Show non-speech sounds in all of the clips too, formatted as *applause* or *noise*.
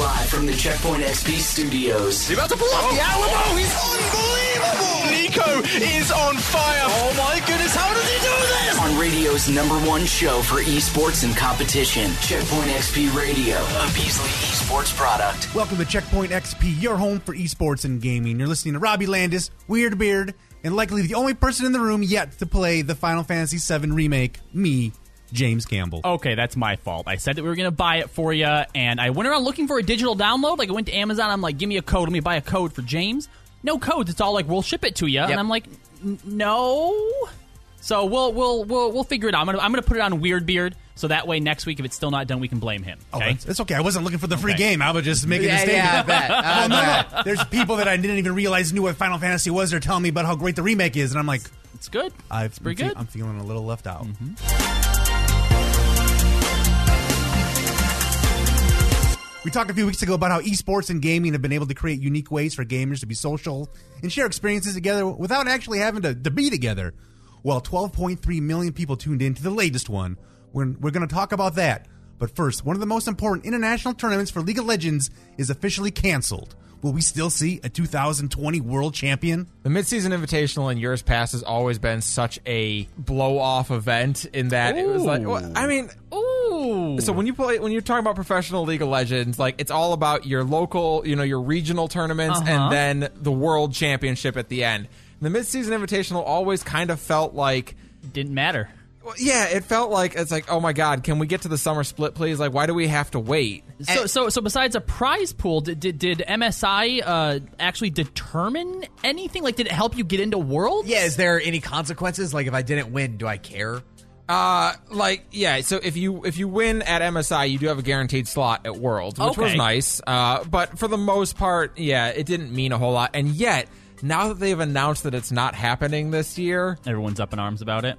Live from the Checkpoint XP studios. He's about to pull off the oh. Alamo. He's unbelievable. Nico is on fire. Oh my goodness, how does he do this? On radio's number one show for esports and competition, Checkpoint XP Radio, a Beasley Esports product. Welcome to Checkpoint XP, your home for esports and gaming. You're listening to Robbie Landis, Weird Beard, and likely the only person in the room yet to play the Final Fantasy VII Remake, me, James Campbell. Okay, that's my fault. I said that we were going to buy it for you, and I went around looking for a digital download. Like, I went to Amazon. I'm like, give me a code. Let me buy a code for James. No codes. It's all like, we'll ship it to you. And I'm like, no. So we'll we'll we'll we'll figure it out. I'm gonna I'm gonna put it on Weird Beard, so that way next week if it's still not done, we can blame him. Oh, Okay. it's, it's okay. I wasn't looking for the free Okay. game. I was just making Yeah, a statement. yeah, I bet. *laughs* I well, no, bet. no. There's people that I didn't even realize knew what Final Fantasy was. They're telling me about how great the remake is, and I'm like, it's good. I've, it's pretty I'm good. Mm-hmm. I'm feeling a little left out. We talked a few weeks ago about how esports and gaming have been able to create unique ways for gamers to be social and share experiences together without actually having to, to be together. Well, 12.3 million people tuned in to the latest one. We're, we're going to talk about that. But first, one of the most important international tournaments for League of Legends is officially canceled. Will we still see a 2020 world champion? The midseason invitational in years past has always been such a blow off event in that it was like, well, I mean, Ooh. so when you play, when you're talking about professional League of Legends, like it's all about your local, you know, your regional tournaments Uh-huh. and then the world championship at the end. The midseason invitational always kind of felt like, didn't matter. Well, yeah, it felt like it's like, oh my god, can we get to the summer split, please? Like, why do we have to wait? So, so, so besides a prize pool, did, did, did MSI uh, actually determine anything? Like, did it help you get into Worlds? Yeah, is there any consequences? Like, if I didn't win, do I care? Uh, like yeah. So if you if you win at MSI, you do have a guaranteed slot at Worlds, which was nice. Uh, but for the most part, yeah, it didn't mean a whole lot. And yet, now that they've announced that it's not happening this year, Everyone's up in arms about it.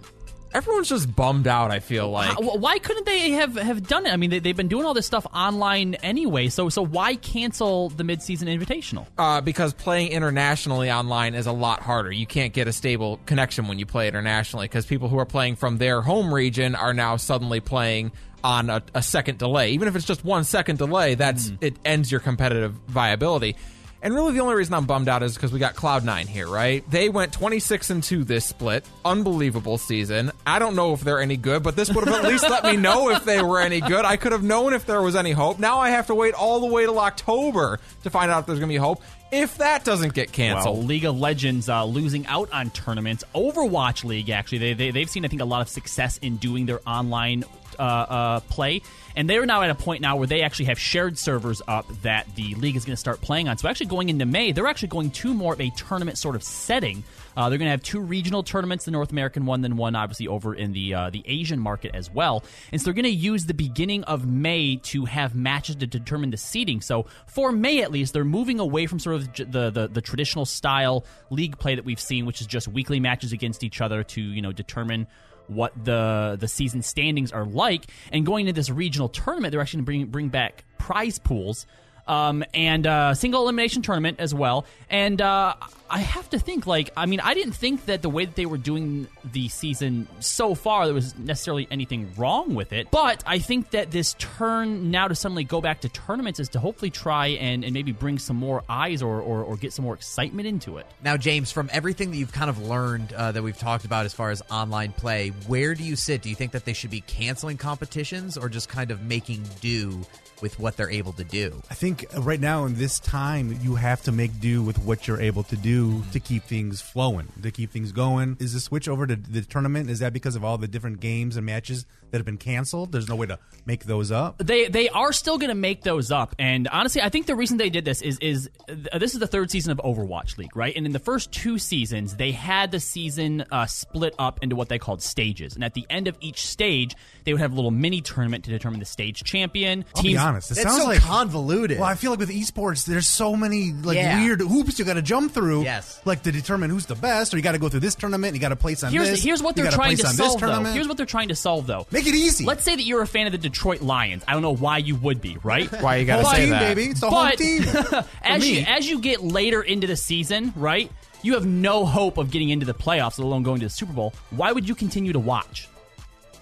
Everyone's just bummed out. I feel like. How- why couldn't they have, have done it? I mean, they, they've been doing all this stuff online anyway. So, so why cancel the midseason invitational? uh, because playing internationally online is a lot harder. You can't get a stable connection when you play internationally because people who are playing from their home region are now suddenly playing on a, a second delay. Even if it's just one second delay, that's it ends your competitive viability. And really, the only reason I'm bummed out is because we got Cloud9 here, right? They went 26 and 2 this split. Unbelievable season. I don't know if they're any good, but this would have at least let me know if they were any good. I could have known if there was any hope. Now I have to wait all the way till October to find out if there's going to be hope. If that doesn't get canceled, Well, League of Legends uh, losing out on tournaments. Overwatch League, actually, they, they, they've seen, I think, a lot of success in doing their online uh, uh, play. And they're now at a point now where they actually have shared servers up that the league is going to start playing on. So actually going into May, they're actually going to more of a tournament sort of setting. Uh, they're going to have two regional tournaments, the North American one, then one obviously over in the uh, the Asian market as well. And so they're going to use the beginning of May to have matches to determine the seeding. So for May at least, they're moving away from sort of the the, the traditional style league play that we've seen, which is just weekly matches against each other to you know determine what the the season standings are like. And going into this regional tournament, they're actually going to bring bring back prize pools um, and uh, single elimination tournament as well. And uh, I have to think, like, I mean, I didn't think that the way that they were doing the season so far, there was necessarily anything wrong with it. But I think that this turn now to suddenly go back to tournaments is to hopefully try and, and maybe bring some more eyes or, or, or get some more excitement into it. Now, James, from everything that you've kind of learned uh, that we've talked about as far as online play, where do you sit? Do you think that they should be canceling competitions or just kind of making do with what they're able to do? I think right now in this time, you have to make do with what you're able to do to keep things flowing, to keep things going. Is the switch over to the tournament? Is that because of all the different games and matches that have been canceled? There's no way to make those up. They they are still going to make those up, and honestly, I think the reason they did this is is uh, this is the third season of Overwatch League, right? And in the first two seasons, they had the season uh, split up into what they called stages, and at the end of each stage, they would have a little mini tournament to determine the stage champion. I'll be honest. It It's sounds so like convoluted. Well, I feel like with esports, there's so many like Yeah. weird hoops you got to jump through. Yes. like to determine who's the best, or you got to go through this tournament. You got to place on Here's, this. here's what they're trying place to on solve, though. tournament. Here's what they're trying to solve, though. Make it easy. Let's say that you're a fan of the Detroit Lions. I don't know why you would be, right? *laughs* Why you gotta But- say team, that? baby. It's the but whole team. *laughs* as you as you get later into the season, right? You have no hope of getting into the playoffs, let alone going to the Super Bowl. Why would you continue to watch?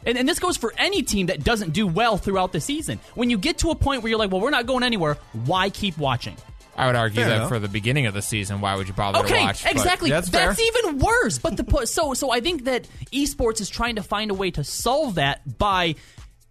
And, and this goes for any team that doesn't do well throughout the season. When you get to a point where you're like, well, we're not going anywhere, why keep watching? I would argue Fair that enough. for the beginning of the season, why would you bother to Okay, watch? But exactly. That's, That's, even worse. But the po- so so I think that esports is trying to find a way to solve that by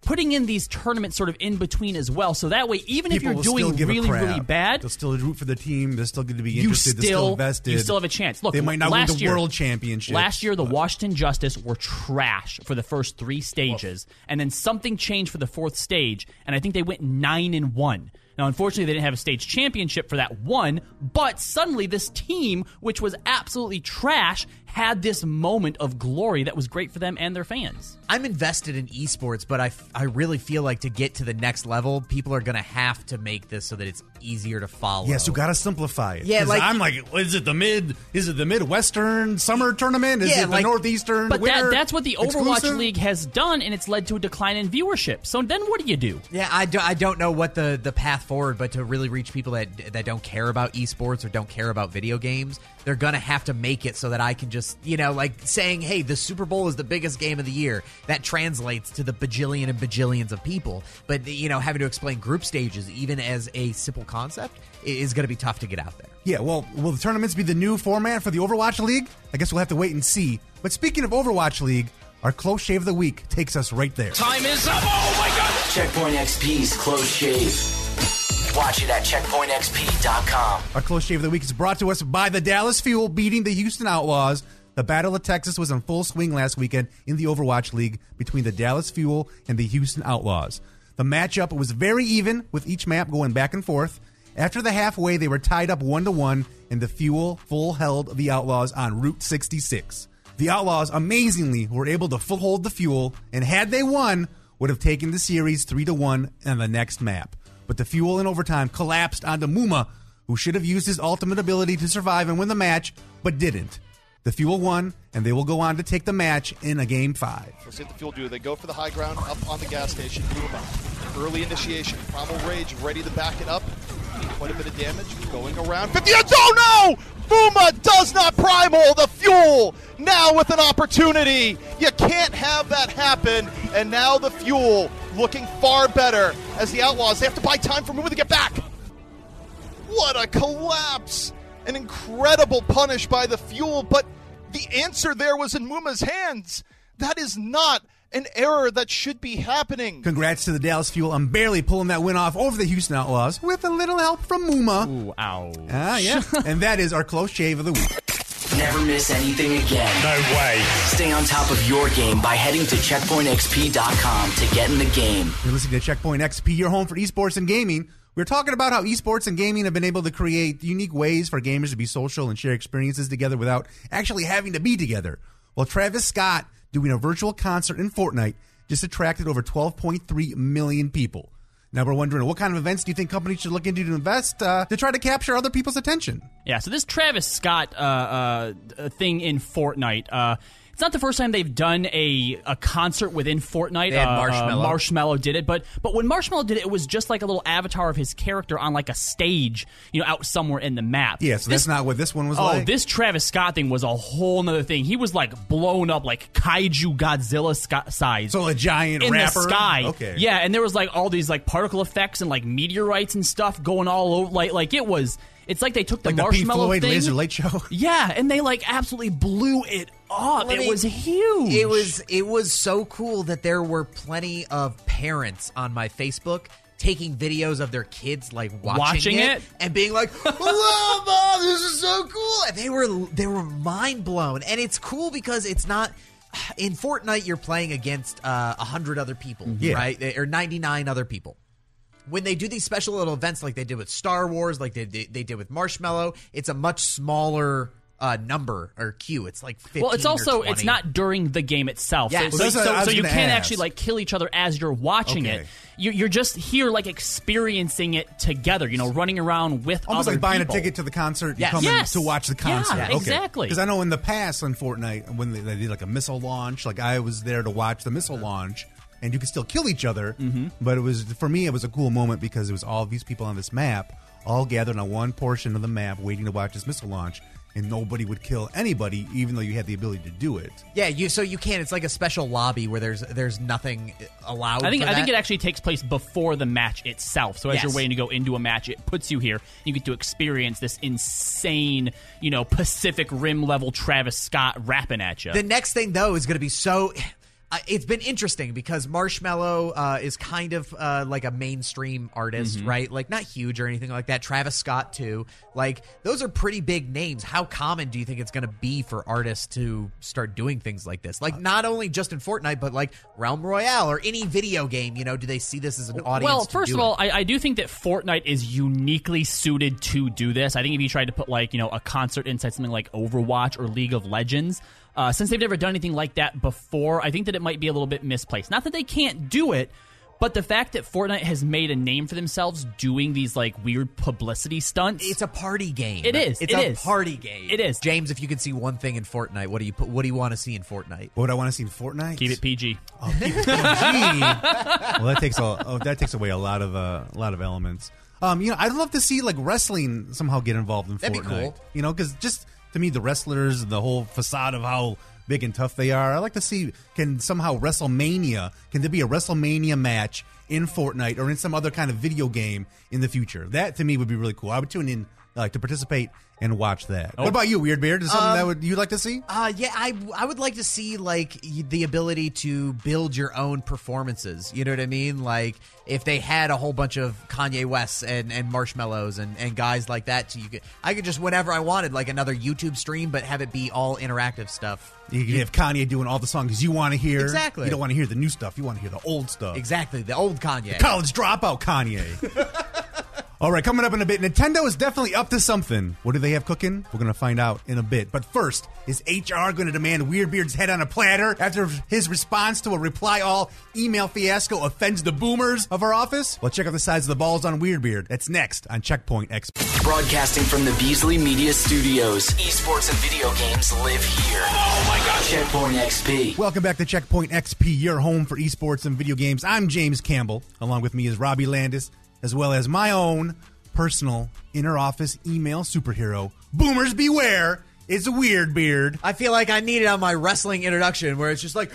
putting in these tournaments sort of in between as well. So that way, even if you're doing really really bad, They'll still root for the team. They're still going to be interested. They're still still invested. you still have a chance. Look, they might not win last the year, world championship. Last year, the uh, Washington Justice were trash for the first three stages, and then something changed for the fourth stage, and I think they went nine and one. Now, unfortunately, they didn't have a stage championship for that one, but suddenly this team, which was absolutely trash, had this moment of glory that was great for them and their fans. I'm invested in esports, but I, I really feel like to get to the next level, people are going to have to make this so that it's easier to follow. Yes, you got to simplify it. Yeah, 'Cause like- I'm like, is it the mid? Is it the Midwestern summer tournament? Is Yeah, it the like- Northeastern? But that, winter that's what the Overwatch exclusive? League has done, and it's led to a decline in viewership. So then what do you do? Yeah, I, do, I don't know what the, the path forward, but to really reach people that that don't care about esports or don't care about video games, they're gonna have to make it so that I can just you know like saying, hey, the Super Bowl is the biggest game of the year. That translates to the bajillion and bajillions of people. But you know, having to explain group stages even as a simple concept is going to be tough to get out there. Yeah, well, will the tournaments be the new format for the Overwatch League? I guess we'll have to wait and see. But speaking of Overwatch League, our close shave of the week takes us right there. Time is up. Oh my god. Checkpoint XP's Close Shave. Watch it at checkpointxp.com. Our close shave of the week is brought to us by the Dallas Fuel beating the Houston Outlaws. The Battle of Texas was in full swing last weekend in the Overwatch League between the Dallas Fuel and the Houston Outlaws. The matchup was very even, with each map going back and forth. After the halfway, they were tied up one to one, and the Fuel full held the Outlaws on Route 66. The Outlaws amazingly were able to full hold the Fuel, and had they won, would have taken the series three to one on the next map. But the Fuel in overtime collapsed onto Muma, who should have used his ultimate ability to survive and win the match, but didn't. The Fuel won, and they will go on to take the match in a game five. Let's see what the fuel do. They go for the high ground up on the gas station. Muma, Early initiation. Primal Rage ready to back it up. Quite a bit of damage going around. 50 Oh no! Muma does not primal the fuel. Now with an opportunity. You can't have that happen. And now the fuel looking far better as the Outlaws. They have to buy time for Boomer to get back. What a collapse! An incredible punish by the fuel, but the answer there was in Muma's hands. That is not an error that should be happening. Congrats to the Dallas Fuel I'm barely pulling that win off over the Houston Outlaws with a little help from Muma. Ooh, ow. Ah, yeah. *laughs* and that is our close shave of the week. Never miss anything again. No way. Stay on top of your game by heading to checkpointxp.com to get in the game. You're listening to Checkpoint XP, your home for esports and gaming. We're talking about how esports and gaming have been able to create unique ways for gamers to be social and share experiences together without actually having to be together. Well, Travis Scott doing a virtual concert in Fortnite just attracted over 12.3 million people. Now we're wondering what kind of events do you think companies should look into to invest uh, to try to capture other people's attention? Yeah, so this Travis Scott uh, uh, thing in Fortnite, uh, it's not the first time they've done a, a concert within Fortnite. They had Uh, uh, Marshmello did it, but but when Marshmello did it, it was just like a little avatar of his character on like a stage, you know, out somewhere in the map. Yeah, so This- that's not what this one was Oh, like. this Travis Scott thing was a whole nother thing. He was like blown up, like kaiju Godzilla sc- size. So a giant in rapper? the sky. Okay. Yeah, and there was like all these like particle effects and like meteorites and stuff going all over. Like like it was. It's like they took the like the Pink marshmallow Floyd thing. Laser Light Show. *laughs* Yeah, and they like absolutely blew it up. Let it me- was huge. It was it was so cool that there were plenty of parents on my Facebook taking videos of their kids like watching, Watching it? and being like, *laughs* "Whoa, mom, this is so cool!" And they were they were mind blown. And it's cool because it's not in Fortnite. You're playing against uh, a hundred other people, Yeah. right? Or ninety nine other people. When they do these special little events like they did with Star Wars, like they they, they did with Marshmello, it's a much smaller. Uh, number or queue. It's like 15 well, it's also it's not during the game itself. Yeah. So, Well, that's so, so you can't ask. actually like kill each other as you're watching Okay. it. You, you're just here like experiencing it together. You know, running around with Almost like buying people. a ticket to the concert. You Yes. come Yes. to watch the concert. Yeah, concert. exactly. Because I know in the past on Fortnite, when they, they did like a missile launch, like I was there to watch the missile launch, and you could still kill each other. Mm-hmm. But it was for me, it was a cool moment because it was all these people on this map, all gathered on one portion of the map, waiting to watch this missile launch. and nobody would kill anybody, even though you had the ability to do it. Yeah, you so you can't. It's like a special lobby where there's there's nothing allowed. I think for I think it actually takes place before the match itself. So as Yes. you're waiting to go into a match, it puts you here. You get to experience this insane, you know, Pacific Rim level Travis Scott rapping at you. The next thing though is going to be so. Uh, it's been interesting because Marshmello uh, is kind of uh, like a mainstream artist, Mm-hmm. right? Like not huge or anything like that. Travis Scott too. Like those are pretty big names. How common do you think it's going to be for artists to start doing things like this? Like not only just in Fortnite, but like Realm Royale or any video game. You know, do they see this as an audience? well, first of all. I, I do think that Fortnite is uniquely suited to do this. I think if you tried to put like you know a concert inside something like Overwatch or League of Legends, uh, since they've never done anything like that before, I think that it might be a little bit misplaced. Not that they can't do it. But the fact that Fortnite has made a name for themselves doing these like weird publicity stunts, it's a party game. It is. It's It a is. party game. It is. James, if you could see one thing in Fortnite, what do you put? What do you want to see in Fortnite? What would I want to see in Fortnite? keep it PG. Oh, keep it PG. *laughs* well, that takes a, oh, that takes away a lot of uh, a lot of elements. Um, you know, I'd love to see like wrestling somehow get involved in That'd be Fortnite. cool. You know, because just to me, the wrestlers, the whole facade of how big and tough they are. I like to see can somehow WrestleMania can there be a WrestleMania match in Fortnite or in some other kind of video game in the future? That to me would be really cool. I would tune in like to participate and watch that. What about you, Weird Beard? Is something that would you like to see? Uh, yeah, I I would like to see like y- the ability to build your own performances. You know what I mean? Like if they had a whole bunch of Kanye Wests and and Marshmellos and and guys like that, so you could I could just whenever I wanted like another YouTube stream, but have it be all interactive stuff. You can have Kanye doing all the songs you want to hear. Exactly. You don't want to hear the new stuff. You want to hear the old stuff. Exactly, the old Kanye. College dropout Kanye. *laughs* All right, coming up in a bit. Nintendo is definitely up to something. What do they have cooking? We're going to find out in a bit. But first, is HR going to demand Weirdbeard's head on a platter after his response to a reply all email fiasco offends the boomers of our office? Well, check out the size of the balls on Weirdbeard. That's next on Checkpoint XP. Broadcasting from the Beasley Media Studios. Esports and video games live here. Oh my god. Checkpoint XP. Welcome back to Checkpoint XP, your home for esports and video games. I'm James Campbell. Along with me is Robbie Landis, as well as my own personal inner office email superhero. Boomers beware! It's a Weird Beard. I feel like I need it on my wrestling introduction where it's just like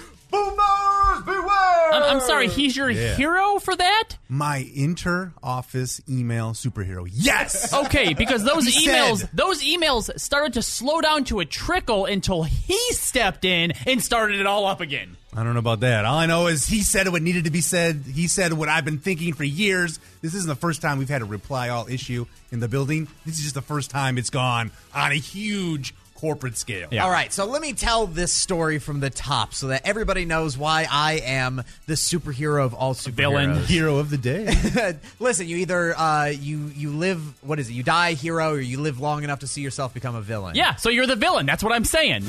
boomers beware. I'm, I'm sorry, he's your Yeah. hero for that? My inter office email superhero. Yes! *laughs* Okay, because those He emails, said- those emails started to slow down to a trickle until he stepped in and started it all up again. I don't know about that. All I know is he said what needed to be said. He said what I've been thinking for years. This isn't the first time we've had a reply all issue in the building. This is just the first time it's gone on a huge corporate scale. Yeah. All right, so let me tell this story from the top so that everybody knows why I am the superhero of all superheroes. Villain. *laughs* Hero of the day. *laughs* Listen, you either uh, you you live what is it? You die hero, or you live long enough to see yourself become a villain. Yeah, so you're the villain. That's what I'm saying.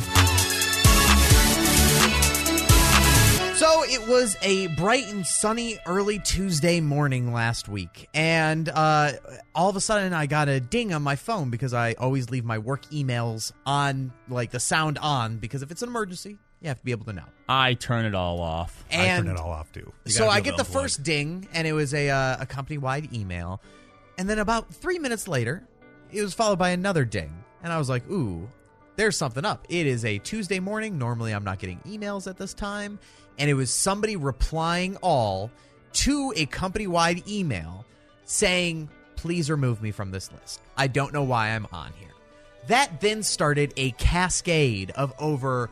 So it was a bright and sunny early Tuesday morning last week, and uh, all of a sudden I got a ding on my phone because I always leave my work emails on, like the sound on, because if it's an emergency, you have to be able to know. I turn it all off. I turn it all off too. You so I get the to unplug. first ding, and it was a uh, a company wide email, and then about three minutes later, it was followed by another ding, and I was like, "Ooh, there's something up." It is a Tuesday morning. Normally, I'm not getting emails at this time, and it was somebody replying all to a company wide email saying, "Please remove me from this list. I don't know why I'm on here." That then started a cascade of over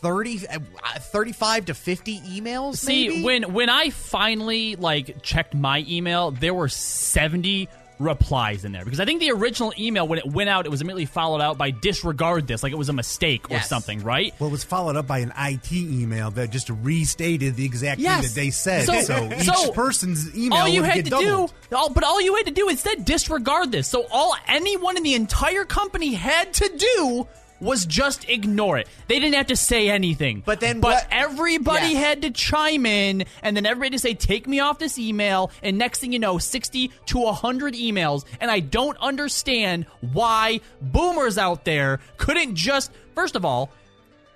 30, uh, 35 to 50 emails. See, when when I finally like checked my email, there were 70 replies in there because I think the original email when it went out, it was immediately followed out by disregard this, like it was a mistake or something, right? Well, it was followed up by an IT email that just restated the exact Yes. thing that they said. So- So, each so person's email all you would had get to doubled. do, all, but all you had to do instead disregard this. So all anyone in the entire company had to do was just ignore it. They didn't have to say anything. But then but what- everybody Yes. had to chime in, and then everybody to say, "Take me off this email." And next thing you know, sixty to hundred emails, and I don't understand why boomers out there couldn't just first of all.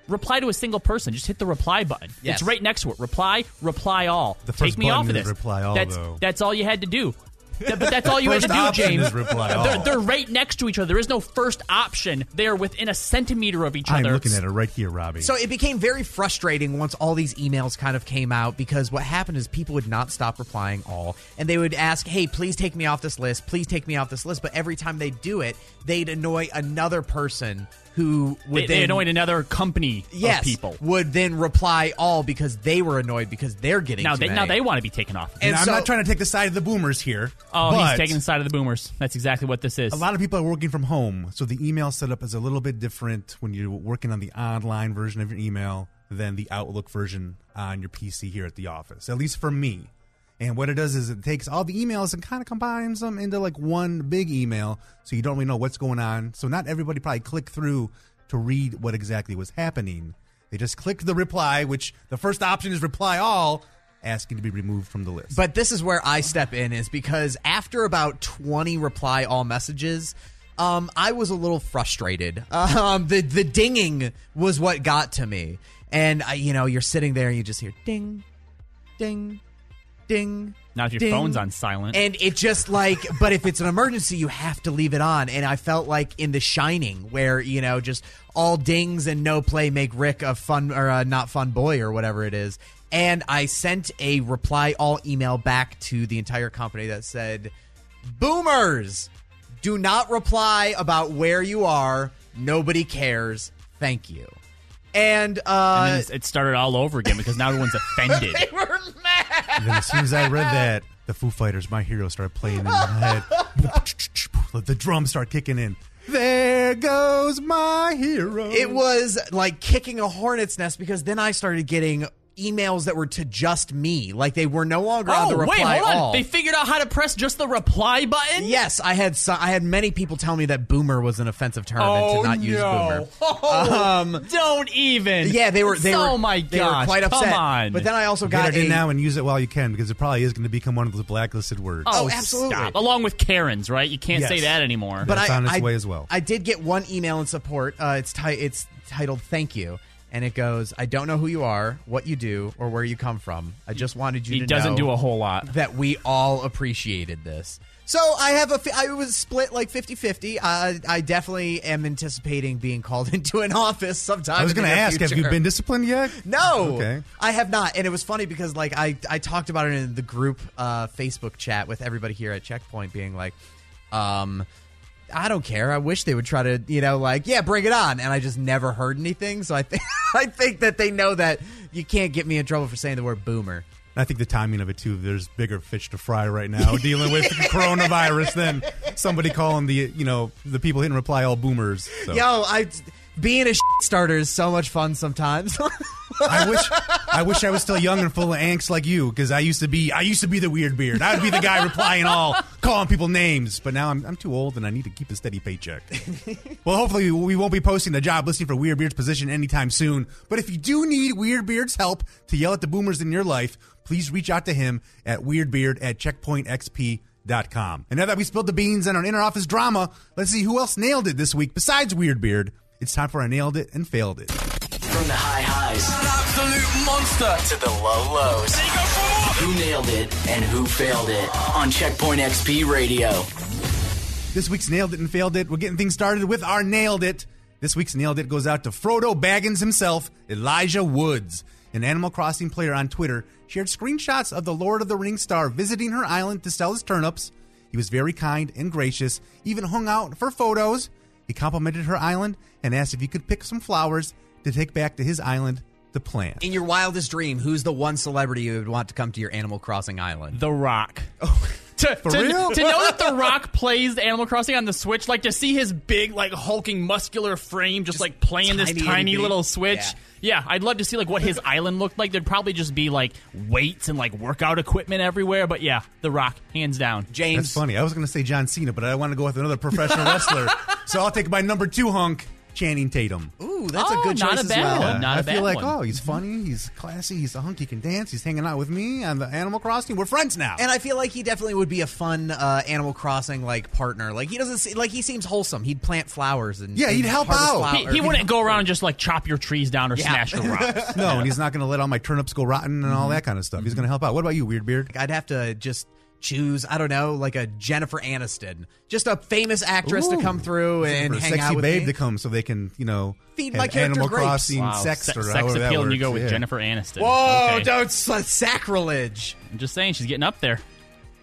Reply to a single person. Just hit the reply button. Yes. It's right next to it. Reply, reply all. The first Take me off of this. reply all, that's, though. That's all you had to do. Th- but that's all you had to do, James. is reply They're, all. they're right next to each other. There is no first option. They are within a centimeter of each other. I'm other. looking at it right here, Robbie. So it became very frustrating once all these emails kind of came out because what happened is people would not stop replying all and they would ask, "Hey, please take me off this list. Please take me off this list." But every time they do it, they'd annoy another person who would They, then they annoyed another company yes, of people. would then reply all because they were annoyed because they're getting Now too they now they want to be taken off. And And I'm not trying to take the side of the boomers here. Oh, he's taking the side of the boomers. That's exactly what this is. A lot of people are working from home, so the email setup is a little bit different when you're working on the online version of your email than the Outlook version on your PC here at the office. At least for me. And what it does is it takes all the emails and kind of combines them into like one big email, so you don't really know what's going on. So not everybody probably clicked through to read what exactly was happening. They just click the reply, which the first option is reply all, asking to be removed from the list. But this is where I step in is because after about 20 reply all messages, um, I was a little frustrated. *laughs* Um, the the dinging was what got to me, and I, you know, you're sitting there and you just hear ding, ding, ding. Not if your ding. phone's on silent. And it just like, but if it's an emergency, you have to leave it on. And I felt like in The Shining, where you know, just all dings and no play make Rick a fun or a not fun boy or whatever it is. And I sent a reply all email back to the entire company that said, "Boomers, do not reply about where you are. Nobody cares. Thank you." And and uh, then it started all over again because now everyone's *laughs* offended. they were mad. And then as soon as I read that, the Foo Fighters, My Hero, started playing in my head. *laughs* the drums start kicking in. There goes my hero. It was like kicking a hornet's nest because then I started getting emails that were to just me. Like they were no longer on oh the reply wait, hold on. all. They figured out how to press just the reply button. yes, I had some, I had many people tell me that boomer was an offensive term Oh and to not use no! boomer. *laughs* Um, Don't even. Yeah, they were. They oh were. my they gosh! were quite upset. Come on. But then I also Get got it in now and use it while you can because it probably is going to become one of those blacklisted words. oh, Oh, absolutely. Stop. Along with Karens, right? You can't say that anymore. but That's I, on its I- way as well. I did get one email in support. Uh, it's ti- it's titled "Thank you." And it goes, I don't know who you are, what you do, or where you come from. I just wanted you he to doesn't know do a whole lot. that we all appreciated this. So I have a, fi- I was split like 50-50. Uh, I definitely am anticipating being called *laughs* into an office sometime. I was going going to to ask, have you been disciplined yet? No, Okay. I have not, and it was funny because like I I talked about it in the group uh, Facebook chat with everybody here at Checkpoint, being like, um. I don't care. I wish they would try to, you know, like, yeah, bring it on. And I just never heard anything. So I think *laughs* I think that they know that you can't get me in trouble for saying the word boomer. I think the timing of it too. There's bigger fish to fry right now, dealing with *laughs* coronavirus than somebody calling the you know the people hitting reply all boomers. So. Yo, I being a starter is so much fun sometimes. I *laughs* wish I wish I was still young and full of angst like you because I used to be I used to be the weird beard. I would be the guy replying all, calling people names. But now I'm, I'm too old and I need to keep a steady paycheck. well, hopefully we won't be posting the job listing for Weird Beard's position anytime soon. But if you do need Weird Beard's help to yell at the boomers in your life, please reach out to him at weirdbeard at checkpointxp.com. And now that we spilled the beans on our inner office drama, let's see who else nailed it this week besides Weird Beard. It's time for I nailed it and failed it. From the high highs An absolute monster. to the low lows. There you go for more. Who nailed it and who failed it on Checkpoint XP Radio. This week's Nailed It and Failed It. We're getting things started with our Nailed It. This week's Nailed It goes out to Frodo Baggins himself, Elijah Woods. An Animal Crossing player on Twitter shared screenshots of the Lord of the Rings star visiting her island to sell his turnips. He was very kind and gracious, even hung out for photos. He complimented her island and asked if he could pick some flowers to take back to his island to plant. In your wildest dream, who's the one celebrity you would want to come to your Animal Crossing island? The Rock. Oh. *laughs* to, to, real? to know that The Rock plays Animal Crossing on the Switch, like to see his big, like hulking, muscular frame just, like playing this tiny tiny little. Switch. Yeah. Yeah. I'd love to see like what his *laughs* island looked like. There'd probably just be like weights and like workout equipment everywhere. But yeah, The Rock, hands down. James. That's funny. I was going to say John Cena, but I want to go with another professional wrestler. *laughs* So I'll take my number two hunk, Channing Tatum. Ooh, that's Oh, a good not choice a as bad well. one. Not I a feel bad like, one. oh, he's funny, he's classy, he's a hunk, he can dance, he's hanging out with me on the Animal Crossing. We're friends now. And I feel like he definitely would be a fun uh, Animal Crossing like partner. Like he doesn't se- like he seems wholesome. He'd plant flowers and Yeah, he'd help harvest out. flower- He, he wouldn't go around and just like chop your trees down or Yeah. smash the rocks. *laughs* no, and he's not going to let all my turnips go rotten and all Mm-hmm. that kind of stuff. He's going to help out. What about you, Weird Beard? I'd have to just choose I don't know like a Jennifer Aniston, just a famous actress to come through and hang sexy out with babe me. to come so they can, you know, Feed my character Animal grapes. Crossing Wow, sex se- or sex however that appeal, and you go with yeah. Jennifer Aniston. Whoa! Okay. Don't s- sacrilege. I'm just saying, she's getting up there.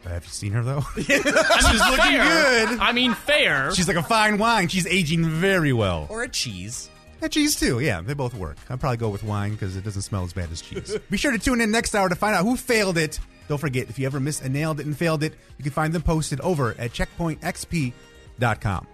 Have you seen her though? *laughs* *laughs* She's looking good. I mean, fair. She's like a fine wine. She's aging very well. Or a cheese. And cheese too. Yeah, they both work. I'd probably go with wine because it doesn't smell as bad as cheese. *laughs* Be sure to tune in next hour to find out who failed it. Don't forget, if you ever missed and nailed it and failed it, you can find them posted over at checkpointxp.com.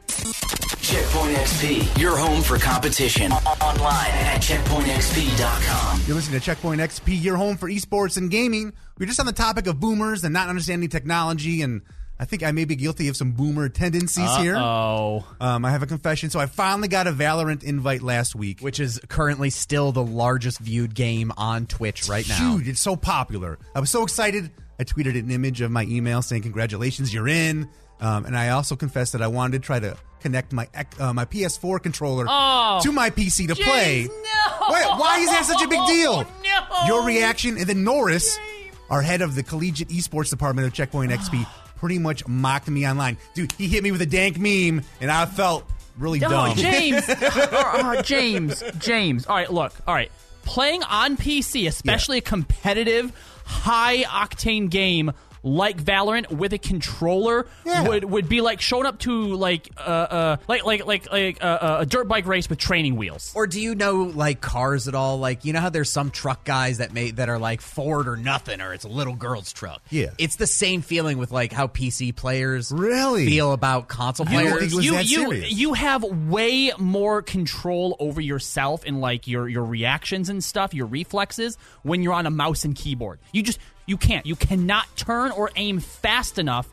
Checkpoint XP, your home for competition. Online at checkpointxp.com. You're listening to Checkpoint XP, your home for esports and gaming. We're just on the topic of boomers and not understanding technology, and I think I may be guilty of some boomer tendencies here. Oh, Um, I have a confession. So I finally got a Valorant invite last week. Which is currently still the largest viewed game on Twitch right now. Huge. It's so popular. I was so excited. I tweeted an image of my email saying, "Congratulations, you're in." Um, and I also confessed that I wanted to try to connect my uh, my PS4 controller Oh. to my PC to play. no. Wait, why is that such a big *laughs* deal? No. Your reaction, and then Norris, our head of the collegiate esports department of Checkpoint XP, pretty much mocked me online. Dude, he hit me with a dank meme, and I felt really No, dumb. James. *laughs* Uh, James. James. All right, look. All right. Playing on PC, especially a competitive, high octane game like Valorant with a controller Yeah. would would be like showing up to like uh, uh like like like like uh, a dirt bike race with training wheels. Or do you know like cars at all? Like you know how there's some truck guys that may that are like Ford or nothing, or it's a little girl's truck. Yeah. it's the same feeling with like how PC players Really? feel about console You players. think you you you have way more control over yourself and like your your reactions and stuff, your reflexes when you're on a mouse and keyboard. You just you can't. You cannot turn or aim fast enough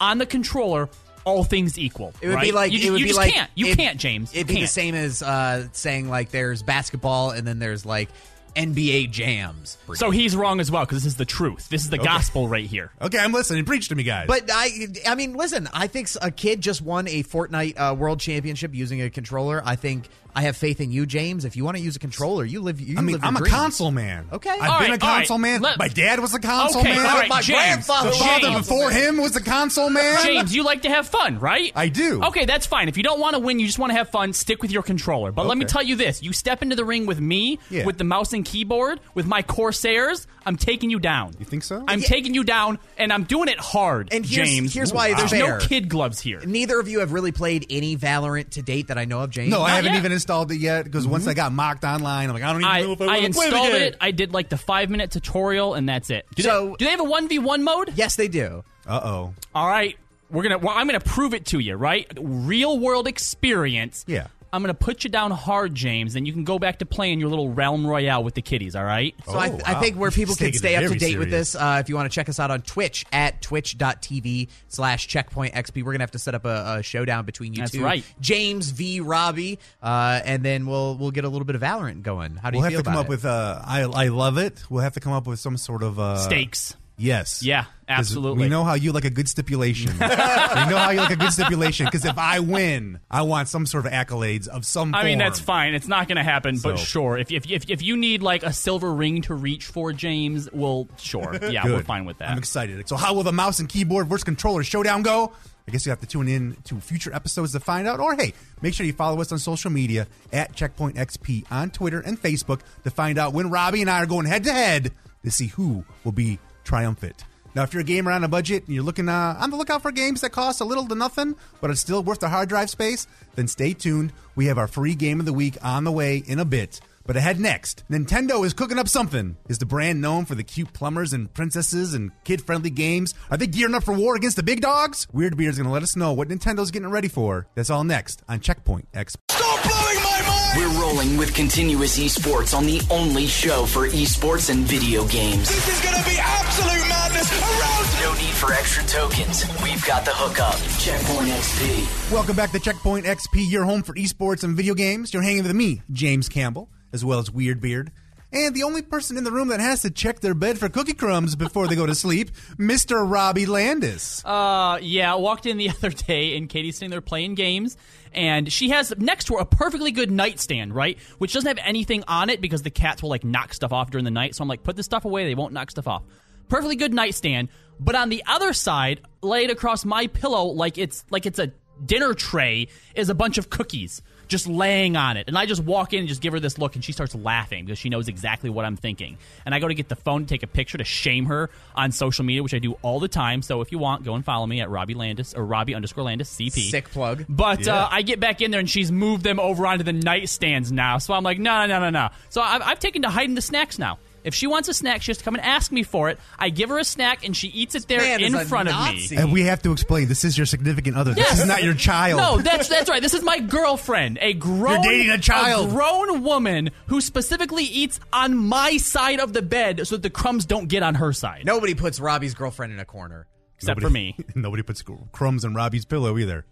on the controller. All things equal, It would right? be like you, it would you be just like can't. You it- can't, James. It'd you be the can't. same as uh, saying like there's basketball and then there's like NBA jams. So he's wrong as well because this is the truth. This is the gospel right here. Okay, I'm listening. Preach to me, guys. But I, I mean, listen. I think a kid just won a Fortnite uh, World Championship using a controller. I think I have faith in you, James. If you want to use a controller, you live. You I mean, live I'm a dreams. console man. Okay. I've All been right, a console right. man. Let- My dad was a console Okay, man. all right, My James. grandfather The father James. before him was a console man. James, you like to have fun, right? I do. Okay, that's fine. If you don't want to win, you just want to have fun, stick with your controller. But let me tell you this you step into the ring with me, Yeah. with the mouse and keyboard, with my Corsairs, I'm taking you down. You think so? I'm Yeah. taking you down, and I'm doing it hard, And here's- James. here's why it's There's fair. no kid gloves here. Neither of you have really played any Valorant to date that I know of, James. No, I Not haven't yet. even installed it yet because once I got mocked online, I'm like, I don't even I, know if I, I want to play installed the game. it. I did like the five minute tutorial, and that's it. Do, So- they, do they have a 1v1 mode? Yes, they do. Uh oh. All right, we're gonna. Well, I'm gonna prove it to you, right? Real world experience. Yeah. I'm gonna put you down hard, James. Then you can go back to playing your little realm royale with the kiddies. All right. So I, Oh, I wow. think where people can stay up to very date with this, uh, if you want to check us out on Twitch at twitch.tv slash checkpoint XP, we're going to have to set up a, a showdown between you That's two. right. James v. Robbie, uh, and then we'll we'll get a little bit of Valorant going. How do We'll you feel about it? We'll have to come up it? with. Uh, I I love it. We'll have to come up with some sort of uh, Stakes. Yes. Yeah, 'Cause absolutely. We know how you like a good stipulation. *laughs* we know how you like a good stipulation because if I win, I want some sort of accolades of some. I mean, form. that's fine. It's not going to happen, but So- sure. If, if, if, if you need like a silver ring to reach for, James, well, sure. *laughs* Yeah, we're fine with that. I'm excited. So, how will the mouse and keyboard versus controller showdown go? I guess you have to tune in to future episodes to find out. Or hey, make sure you follow us on social media at Checkpoint XP on Twitter and Facebook to find out when Robbie and I are going head to head to see who will be triumphant. Now, if you're a gamer on a budget and you're looking uh, on the lookout for games that cost a little to nothing, but it's still worth the hard drive space, then stay tuned. We have our free game of the week on the way in a bit. But ahead next, Nintendo is cooking up something. Is the brand known for the cute plumbers and princesses and kid-friendly games? Are they gearing up for war against the big dogs? Weird Beard's to let us know what Nintendo's getting ready for. That's all next on Checkpoint X. We're rolling with continuous esports on the only show for esports and video games. This is gonna be absolute madness around No need for extra tokens. We've got the hookup. Checkpoint XP. Welcome back to Checkpoint XP, your home for esports and video games. You're hanging with me, James Campbell, as well as Weird Beard. And the only person in the room that has to check their bed for cookie crumbs before they go to sleep, *laughs* Mr. Robbie Landis. Uh, yeah, I walked in the *laughs* other day and Katie's sitting there playing games, and she has next to her a perfectly good nightstand, right? Which doesn't have anything on it because the cats will like knock stuff off during the night. So I'm like, put this stuff away; they won't knock stuff off. Perfectly good nightstand But on the other side, laid across my pillow like it's like it's a dinner tray, is a bunch of cookies just laying on it. And I just walk in and just give her this look, and she starts laughing because she knows exactly what I'm thinking. And I go to get the phone to take a picture to shame her on social media, which I do all the time. So if you want, go and follow me at Robbie Landis or Robbie underscore Landis CP. Sick plug. But Yeah. uh, I get back in there and she's moved them over onto the nightstands now. So I'm like, no, no, no, no, no. So I've, I've taken to hiding the snacks now. If she wants a snack, she has to come and ask me for it. I give her a snack and she eats it there Man is in a front Nazi. of me. And we have to explain this is your significant other. This is not your child. No, that's that's right. This is my girlfriend, a grown You're dating a child. grown woman who specifically eats on my side of the bed so that the crumbs don't get on her side. Nobody puts Robbie's girlfriend in a corner. except Nobody- for me. *laughs* Nobody puts crumbs on Robbie's pillow either.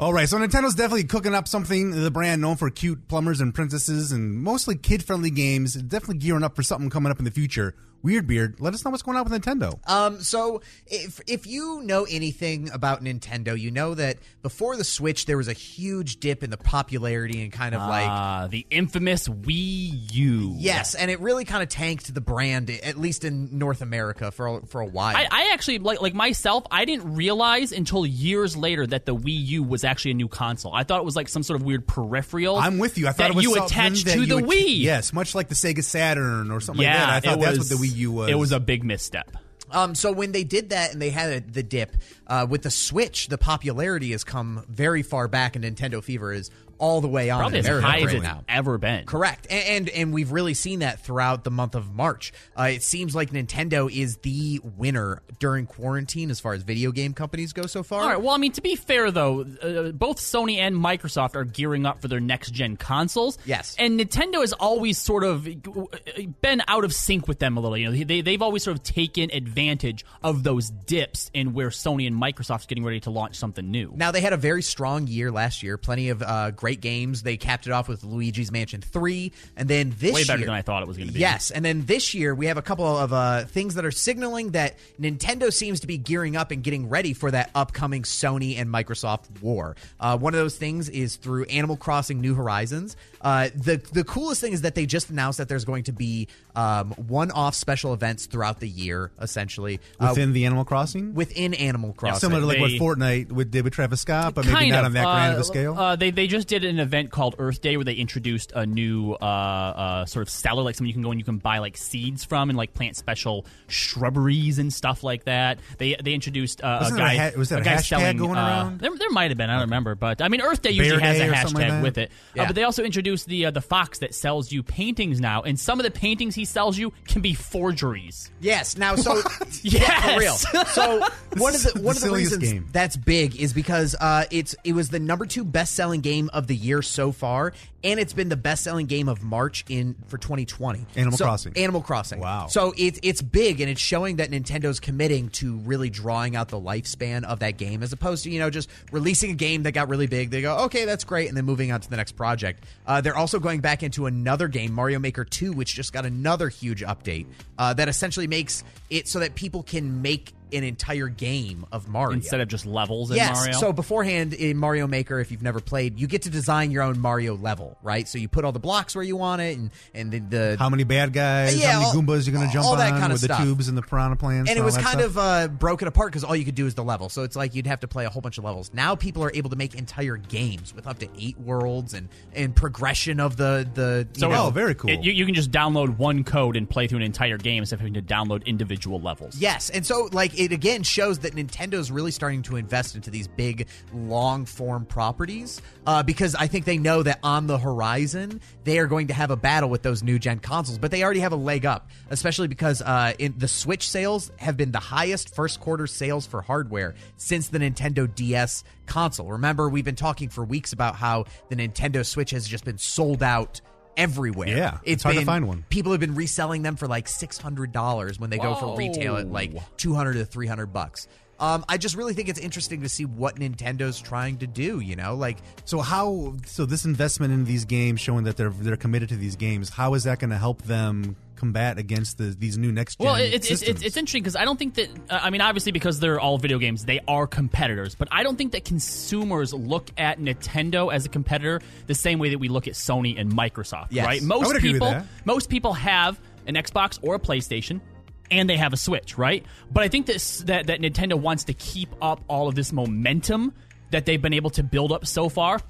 All right, so Nintendo's definitely cooking up something. The brand known for cute plumbers and princesses and mostly kid-friendly games, definitely gearing up for something coming up in the future. Weird Beard, let us know what's going on with Nintendo. Um, so if if you know anything about Nintendo, you know that before the Switch, there was a huge dip in the popularity and kind of like Ah, the infamous Wii U. yes, and it really kind of tanked the brand, at least in North America for a, for a while. I, I actually like like myself. I didn't realize until years later that the Wii U was actually a new console. I thought it was like some sort of weird peripheral. I'm with you. I thought that it was you attached to the would- Wii. Yes, much like the Sega Saturn or something yeah, like that. I thought it that's was, what the Wii U was. It was a big misstep. Um, so when they did that and they had a, the dip uh, with the Switch, the popularity has come very far back, and Nintendo fever is all the way on Probably as high as it's now. ever been. Correct, and, and and we've really seen that throughout the month of March. Uh, it seems like Nintendo is the winner during quarantine as far as video game companies go so far. All right. Well, I mean, to be fair though, uh, both Sony and Microsoft are gearing up for their next gen consoles. Yes. And Nintendo has always sort of been out of sync with them a little. You know, they they've always sort of taken advantage of those dips in where Sony and Microsoft's getting ready to launch something new. Now they had a very strong year last year. Plenty of uh, great games. They capped it off with Luigi's Mansion Three, and then this Way better year, than I thought it was going to be. Yes, and then this year we have a couple of uh, things that are signaling that Nintendo seems to be gearing up and getting ready for that upcoming Sony and Microsoft war. Uh, one of those things is through Animal Crossing: New Horizons. Uh, the the coolest thing is that they just announced that there's going to be um, one-off special events throughout the year, essentially uh, within the Animal Crossing. within Animal Crossing. Similar to like what Fortnite would, did with Travis Scott, but maybe not of. on that grand of Uh, a scale. Uh, they they just did an event called Earth Day where they introduced a new uh, uh, sort of seller, like something you can go and you can buy like seeds from and like plant special shrubberies and stuff like that. They they introduced uh, a Wasn't a guy. ha- was there a guy selling, going uh, around? There, there might have been. I don't remember, but I mean, Earth Day usually Bear has Day a hashtag like with it. Yeah. Uh, but they also introduced the uh, the fox that sells you paintings now, and some of the paintings he sells you can be forgeries. Yes. Now, so *laughs* Yes! yeah, for real. So *laughs* one of is the the one of the silliest reasons game. that's big is because uh, it's it was the number two best selling game of the year so far, and it's been the best selling game of March in for 2020. Animal So- Crossing. Animal Crossing. Wow. So it's it's big, and it's showing that Nintendo's committing to really drawing out the lifespan of that game, as opposed to you know just releasing a game that got really big. They go, okay, that's great, and then moving on to the next project. Uh, they're also going back into another game, Mario Maker 2, which just got another huge update uh, that essentially makes it so that people can make an entire game of Mario Instead of just levels in yes. Mario. So beforehand in Mario Maker, if you've never played, you get to design your own Mario level, right? So you put all the blocks where you want it, and and the, the how many bad guys? Yeah, how many all- Goombas you're going to jump all that on kind of with stuff. the tubes and the piranha plants? and it was kind stuff? of uh, broken apart because all you could do is the level. So it's like you'd have to play a whole bunch of levels. Now people are able to make entire games with up to eight worlds and and progression of the the. You So know, oh, very cool. It- you, you can just download one code and play through an entire game instead of having to download individual levels. Yes, and so like it again shows that Nintendo's really starting to invest into these big, long form properties uh, because I think they know that on the horizon they are going to have a battle with those new gen consoles, but they already have a leg up, especially because uh, in the Switch sales have been the highest first quarter sales for hardware since the Nintendo DS console. Remember, we've been talking for weeks about how the Nintendo Switch has just been sold out. Everywhere, Yeah, it's hard to find one. People have been reselling them for like six hundred dollars when they go for retail at like two hundred to three hundred bucks. Um, I just really think it's interesting to see what Nintendo's trying to do. You know, like So how? So this investment in these games, showing that they're they're committed to these games, how is that going to help them combat against the, these new next gen Well, it- it's, it's, systems? it's, it's interesting because I don't think that, uh, I mean, obviously because they're all video games, they are competitors, but I don't think that consumers look at Nintendo as a competitor the same way that we look at Sony and Microsoft, Yes. right? Most would agree with people, most people have an Xbox or a PlayStation. And they have a Switch, right? But I think this, that that Nintendo wants to keep up all of this momentum that they've been able to build up so far.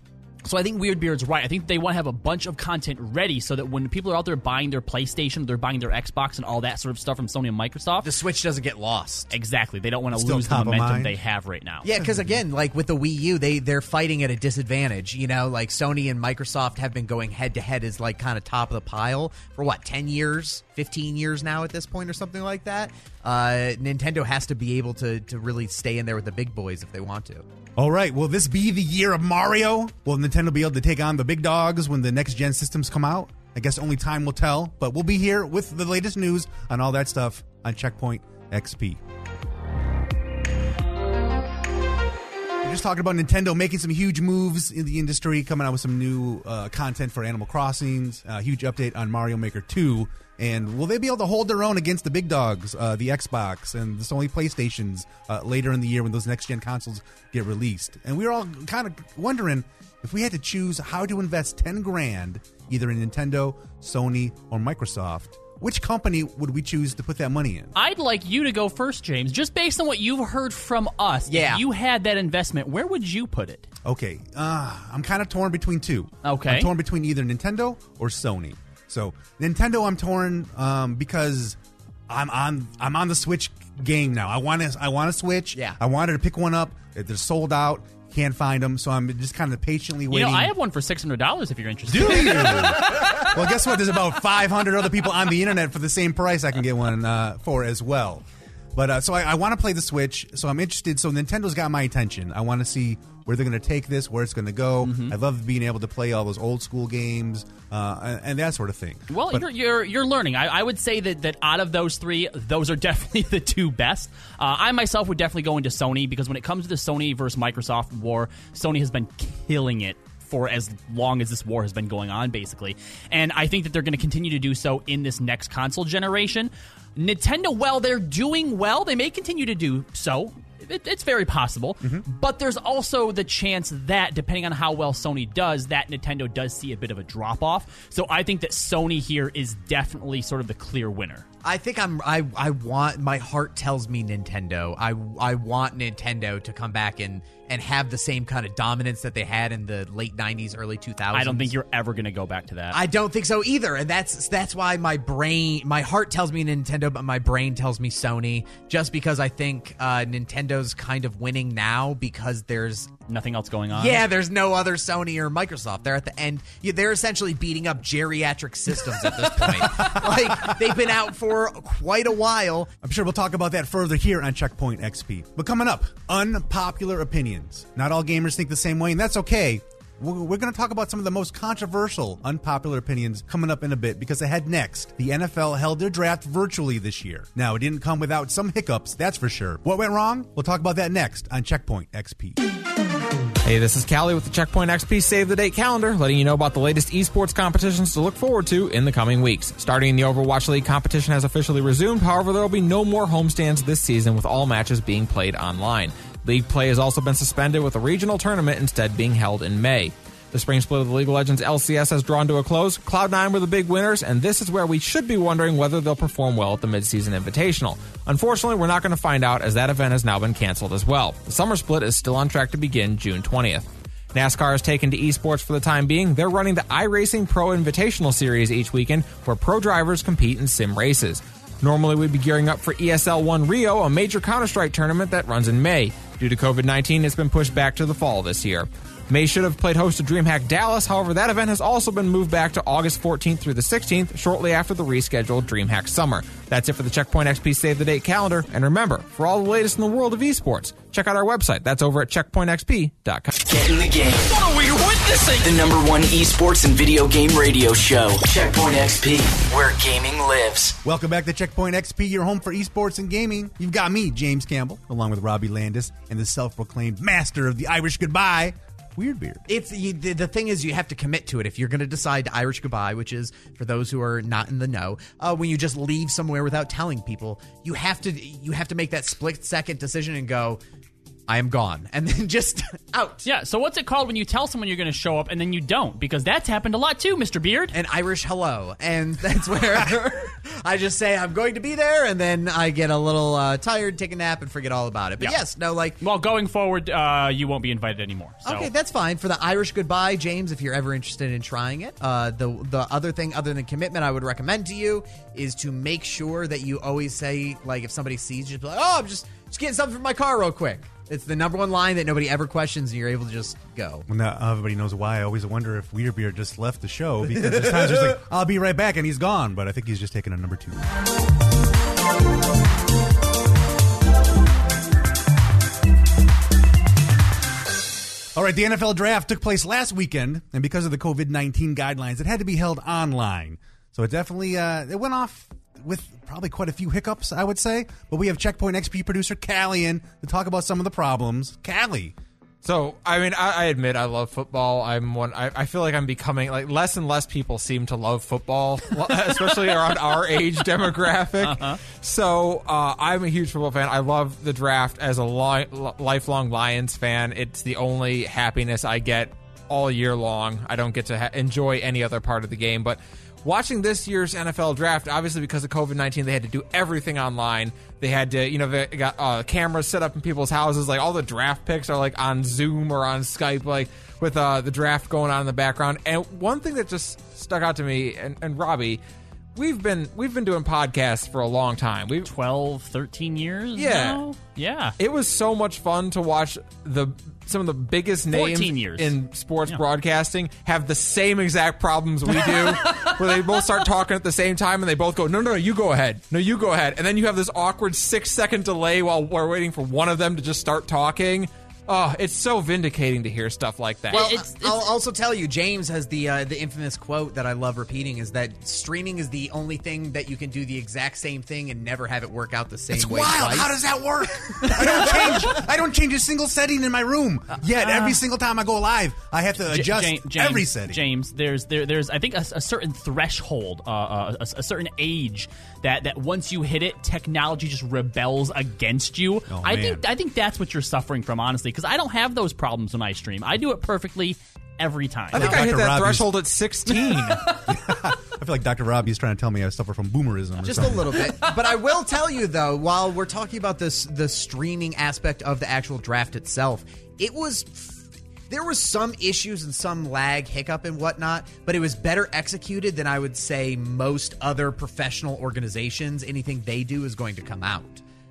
So I think Weirdbeard's right. I think they want to have a bunch of content ready so that when people are out there buying their PlayStation, they're buying their Xbox and all that sort of stuff from Sony and Microsoft. the Switch doesn't get lost. exactly. They don't want to Still lose the top of momentum mind. they have right now. Yeah, because again, like with the Wii U, they they're fighting at a disadvantage. You know, like Sony and Microsoft have been going head to head as like kind of top of the pile for what ten years, fifteen years now at this point, or something like that. Uh, Nintendo has to be able to to really stay in there with the big boys if they want to. All right, will this be the year of Mario? Will Nintendo be able to take on the big dogs when the next gen systems come out? I guess only time will tell, but we'll be here with the latest news on all that stuff on Checkpoint XP. We're just talking about Nintendo making some huge moves in the industry, coming out with some new uh, content for Animal Crossings, a huge update on Mario Maker 2. And will they be able to hold their own against the big dogs, uh, the Xbox and the Sony PlayStations uh, later in the year when those next gen consoles get released? And we were all kind of wondering if we had to choose how to invest 10 grand either in Nintendo, Sony, or Microsoft, which company would we choose to put that money in? I'd like you to go first, James. Just based on what you've heard from us, Yeah. if you had that investment, where would you put it? Okay, uh, I'm kind of torn between two. Okay. I'm torn between either Nintendo or Sony. So Nintendo, I'm torn um, because I'm on I'm on the Switch game now. I want to I want to Switch. Yeah. I wanted to pick one up. They're sold out. Can't find them, so I'm just kind of patiently waiting. You waiting. know, I have one for six hundred dollars if you're interested. Do you? *laughs* well, guess what? There's about 500 other people on the internet for the same price. I can get one uh, for as well. But uh, so I, I want to play the Switch. So I'm interested. So Nintendo's got my attention. I want to see where they're going to take this, where it's going to go. Mm-hmm. I love being able to play all those old school games uh, and, and that sort of thing. Well, But- you're, you're you're learning. I, I would say that, that out of those three, those are *laughs* definitely the two best. Uh, I myself would definitely go into Sony because when it comes to the Sony versus Microsoft war, Sony has been killing it for as long as this war has been going on, basically. And I think that they're going to continue to do so in this next console generation. Nintendo, well, they're doing well, they may continue to do so. It, it's very possible, mm-hmm. but there's also the chance that, depending on how well Sony does, that Nintendo does see a bit of a drop off. So I think that Sony here is definitely sort of the clear winner. I think I'm. I I want. My heart tells me Nintendo. I I want Nintendo to come back and and have the same kind of dominance that they had in the late '90s, early 2000s. I don't think you're ever going to go back to that. I don't think so either, and that's that's why my brain, my heart tells me Nintendo, but my brain tells me Sony. Just because I think uh, Nintendo's kind of winning now because there's Nothing else going on. yeah, there's no other Sony or Microsoft. They're at the end. Yeah, they're essentially beating up geriatric systems at this point. *laughs* like they've been out for quite a while. I'm sure we'll talk about that further here on Checkpoint XP. But coming up, unpopular opinions. Not all gamers think the same way, and that's okay. We're, going to talk about some of the most controversial, unpopular opinions coming up in a bit because ahead next, the NFL held their draft virtually this year. Now, it didn't come without some hiccups, that's for sure. What went wrong? We'll talk about that next on Checkpoint XP. Hey, this is Kali with the Checkpoint XP Save the Date calendar, letting you know about the latest esports competitions to look forward to in the coming weeks. Starting the Overwatch League competition has officially resumed, however, there will be no more homestands this season with all matches being played online. League play has also been suspended with a regional tournament instead being held in May. The spring split of the League of Legends LCS has drawn to a close. Cloud9 were the big winners, and this is where we should be wondering whether they'll perform well at the midseason invitational. Unfortunately, we're not going to find out as that event has now been canceled as well. The summer split is still on track to begin June 20th. NASCAR has taken to esports for the time being. They're running the iRacing Pro Invitational Series each weekend, where pro drivers compete in sim races. Normally, we'd be gearing up for ESL 1 Rio, a major Counter Strike tournament that runs in May. Due to COVID 19, it's been pushed back to the fall this year. May should have played host to DreamHack Dallas, however, that event has also been moved back to August 14th through the 16th, shortly after the rescheduled DreamHack Summer. That's it for the Checkpoint XP Save the Date calendar. And remember, for all the latest in the world of esports, check out our website. That's over at checkpointxp.com. Get in the game. What are we you witnessing? The number one esports and video game radio show, Checkpoint XP, where gaming lives. Welcome back to Checkpoint XP, your home for esports and gaming. You've got me, James Campbell, along with Robbie Landis, and the self-proclaimed master of the Irish goodbye, Weirdbeard. It's you, the, the thing is you have to commit to it if you're going to decide to Irish goodbye, which is for those who are not in the know. Uh, when you just leave somewhere without telling people, you have to you have to make that split second decision and go, I am gone, and then *laughs* just out. Yeah, so what's it called when you tell someone you're going to show up and then you don't? Because that's happened a lot too, Mr. Beard. An Irish hello, and *laughs* that's where I just say I'm going to be there, and then I get a little uh, tired, take a nap, and forget all about it. But Yeah. yes, no, like Well, going forward, uh, you won't be invited anymore. So. Okay, that's fine for the Irish goodbye, James. If you're ever interested in trying it, uh, the the other thing other than commitment, I would recommend to you is to make sure that you always say like if somebody sees you, just be like, oh, I'm just just getting something from my car real quick. It's the number one line that nobody ever questions, and you're able to just go. Well, now everybody knows why. I always wonder if Weirdbeard just left the show because there's times he's like, *laughs* "I'll be right back," and he's gone. But I think he's just taking a number two. All right, the NFL draft took place last weekend, and because of the COVID nineteen guidelines, it had to be held online. So it definitely uh, it went off with probably quite a few hiccups, I would say. But we have Checkpoint XP producer Kali in to talk about some of the problems. Kali. So, I mean, I, I admit I love football. I'm one. I, I feel like I'm becoming like less and less people seem to love football, *laughs* especially around our age *laughs* demographic. So, uh, I'm a huge football fan. I love the draft as a li- lifelong Lions fan. It's the only happiness I get all year long. I don't get to ha- enjoy any other part of the game, but watching this year's NFL draft, obviously because of COVID 19, they had to do everything online. They had to, you know, they got uh, cameras set up in people's houses. Like all the draft picks are like on Zoom or on Skype, like with uh, the draft going on in the background. And one thing that just stuck out to me, and, and Robbie, we've been we've been doing podcasts for a long time. We've 12, 13 years Yeah. now? Yeah. it was so much fun to watch the some of the biggest 14 names years. in sports broadcasting have the same exact problems we do *laughs* where they both start talking at the same time and they both go no no no you go ahead. No you go ahead. And then you have this awkward six second delay while we're waiting for one of them to just start talking oh it's so vindicating to hear stuff like that Well, It's- it's- I'll also tell you, James has the uh, the infamous quote that I love repeating: is that streaming is the only thing that you can do the exact same thing and never have it work out the same It's way. wild. twice. How does that work? *laughs* I don't change. I don't change a single setting in my room. Yet every single time I go live, I have to J- adjust Ja- James, every setting. James, there's there, there's I think a, a certain threshold, uh, uh, a, a certain age that that once you hit it, technology just rebels against you. Oh, I man. think I think that's what you're suffering from, honestly, because I don't have those problems when I stream. I do it perfectly every time. I think Now, I hit that Robbie's- threshold at 16 *laughs* *laughs* I feel like Dr. Robbie is trying to tell me I suffer from boomerism. Or just a little bit. *laughs* But I will tell you though, while we're talking about this the streaming aspect of the actual draft itself, it was there was some issues and some lag, hiccup and whatnot, but it was better executed than I would say most other professional organizations. Anything they do is going to come out.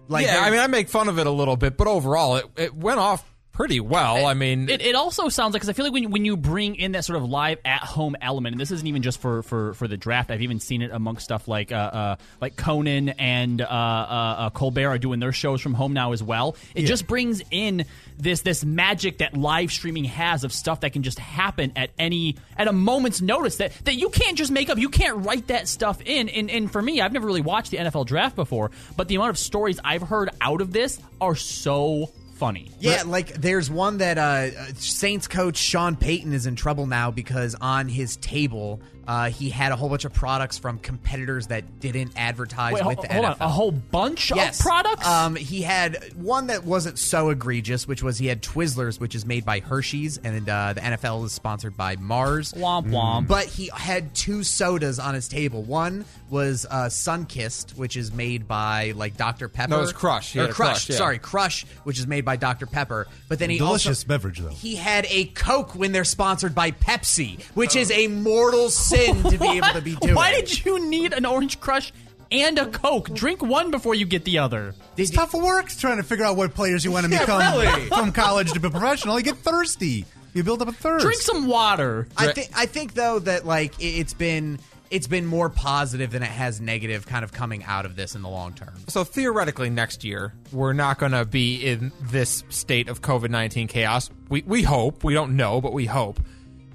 Like yeah I mean I make fun of it a little bit but overall it, it went off pretty well I mean It, it also sounds like because I feel like when, when you bring in that sort of live at home element, and this isn't even just for, for, for the draft. I've even seen it amongst stuff like uh, uh, like Conan and uh, uh, uh, Colbert are doing their shows from home now as well. It just brings in this this magic that live streaming has of stuff that can just happen at any at a moment's notice that that you can't just make up. You can't write that stuff in. And and for me, I've never really watched the NFL draft before, but the amount of stories I've heard out of this are so funny. Yeah, like there's one that uh, Saints coach Sean Payton is in trouble now because on his table uh, he had a whole bunch of products from competitors that didn't advertise Wait, with hold, the hold NFL. on, a whole bunch yes. of products. Um, he had one that wasn't so egregious, which was he had Twizzlers, which is made by Hershey's, and uh, the NFL is sponsored by Mars. Womp womp. But he had two sodas on his table. One was uh, Sunkist, which is made by like Dr Pepper. No, it was Crush. He Or had a Crush. Crush, yeah. Sorry, Crush, which is made by Dr Pepper. But then he Delicious also, beverage, though. He had a Coke when they're sponsored by Pepsi, which is a mortal sin to be able to be *laughs* doing. Why did you need an Orange Crush and a Coke? Drink one before you get the other. It's tough work trying to figure out what players you want to Yeah, become really. *laughs* from college to be professional. You get thirsty. You build up a thirst. Drink some water. I think I think though that like it- it's been it's been more positive than it has negative kind of coming out of this in the long term. So theoretically, next year we're not going to be in this state of COVID nineteen chaos. We we hope. We don't know, but we hope.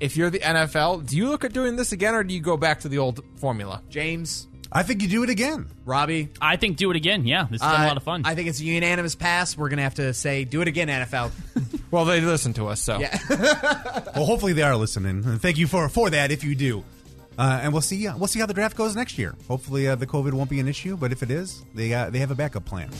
If you're the NFL, do you look at doing this again, or do you go back to the old formula? James, I think you do it again. Robbie. I think do it again. Yeah, this has been uh, a lot of fun. I think it's a unanimous pass. We're gonna have to say, do it again, NFL. *laughs* Well, they listen to us, so Yeah. *laughs* Well, hopefully they are listening. And thank you for for that if you do. Uh, and we'll see. Uh, we'll see how the draft goes next year. Hopefully, uh, the COVID won't be an issue. But if it is, they uh, they have a backup plan.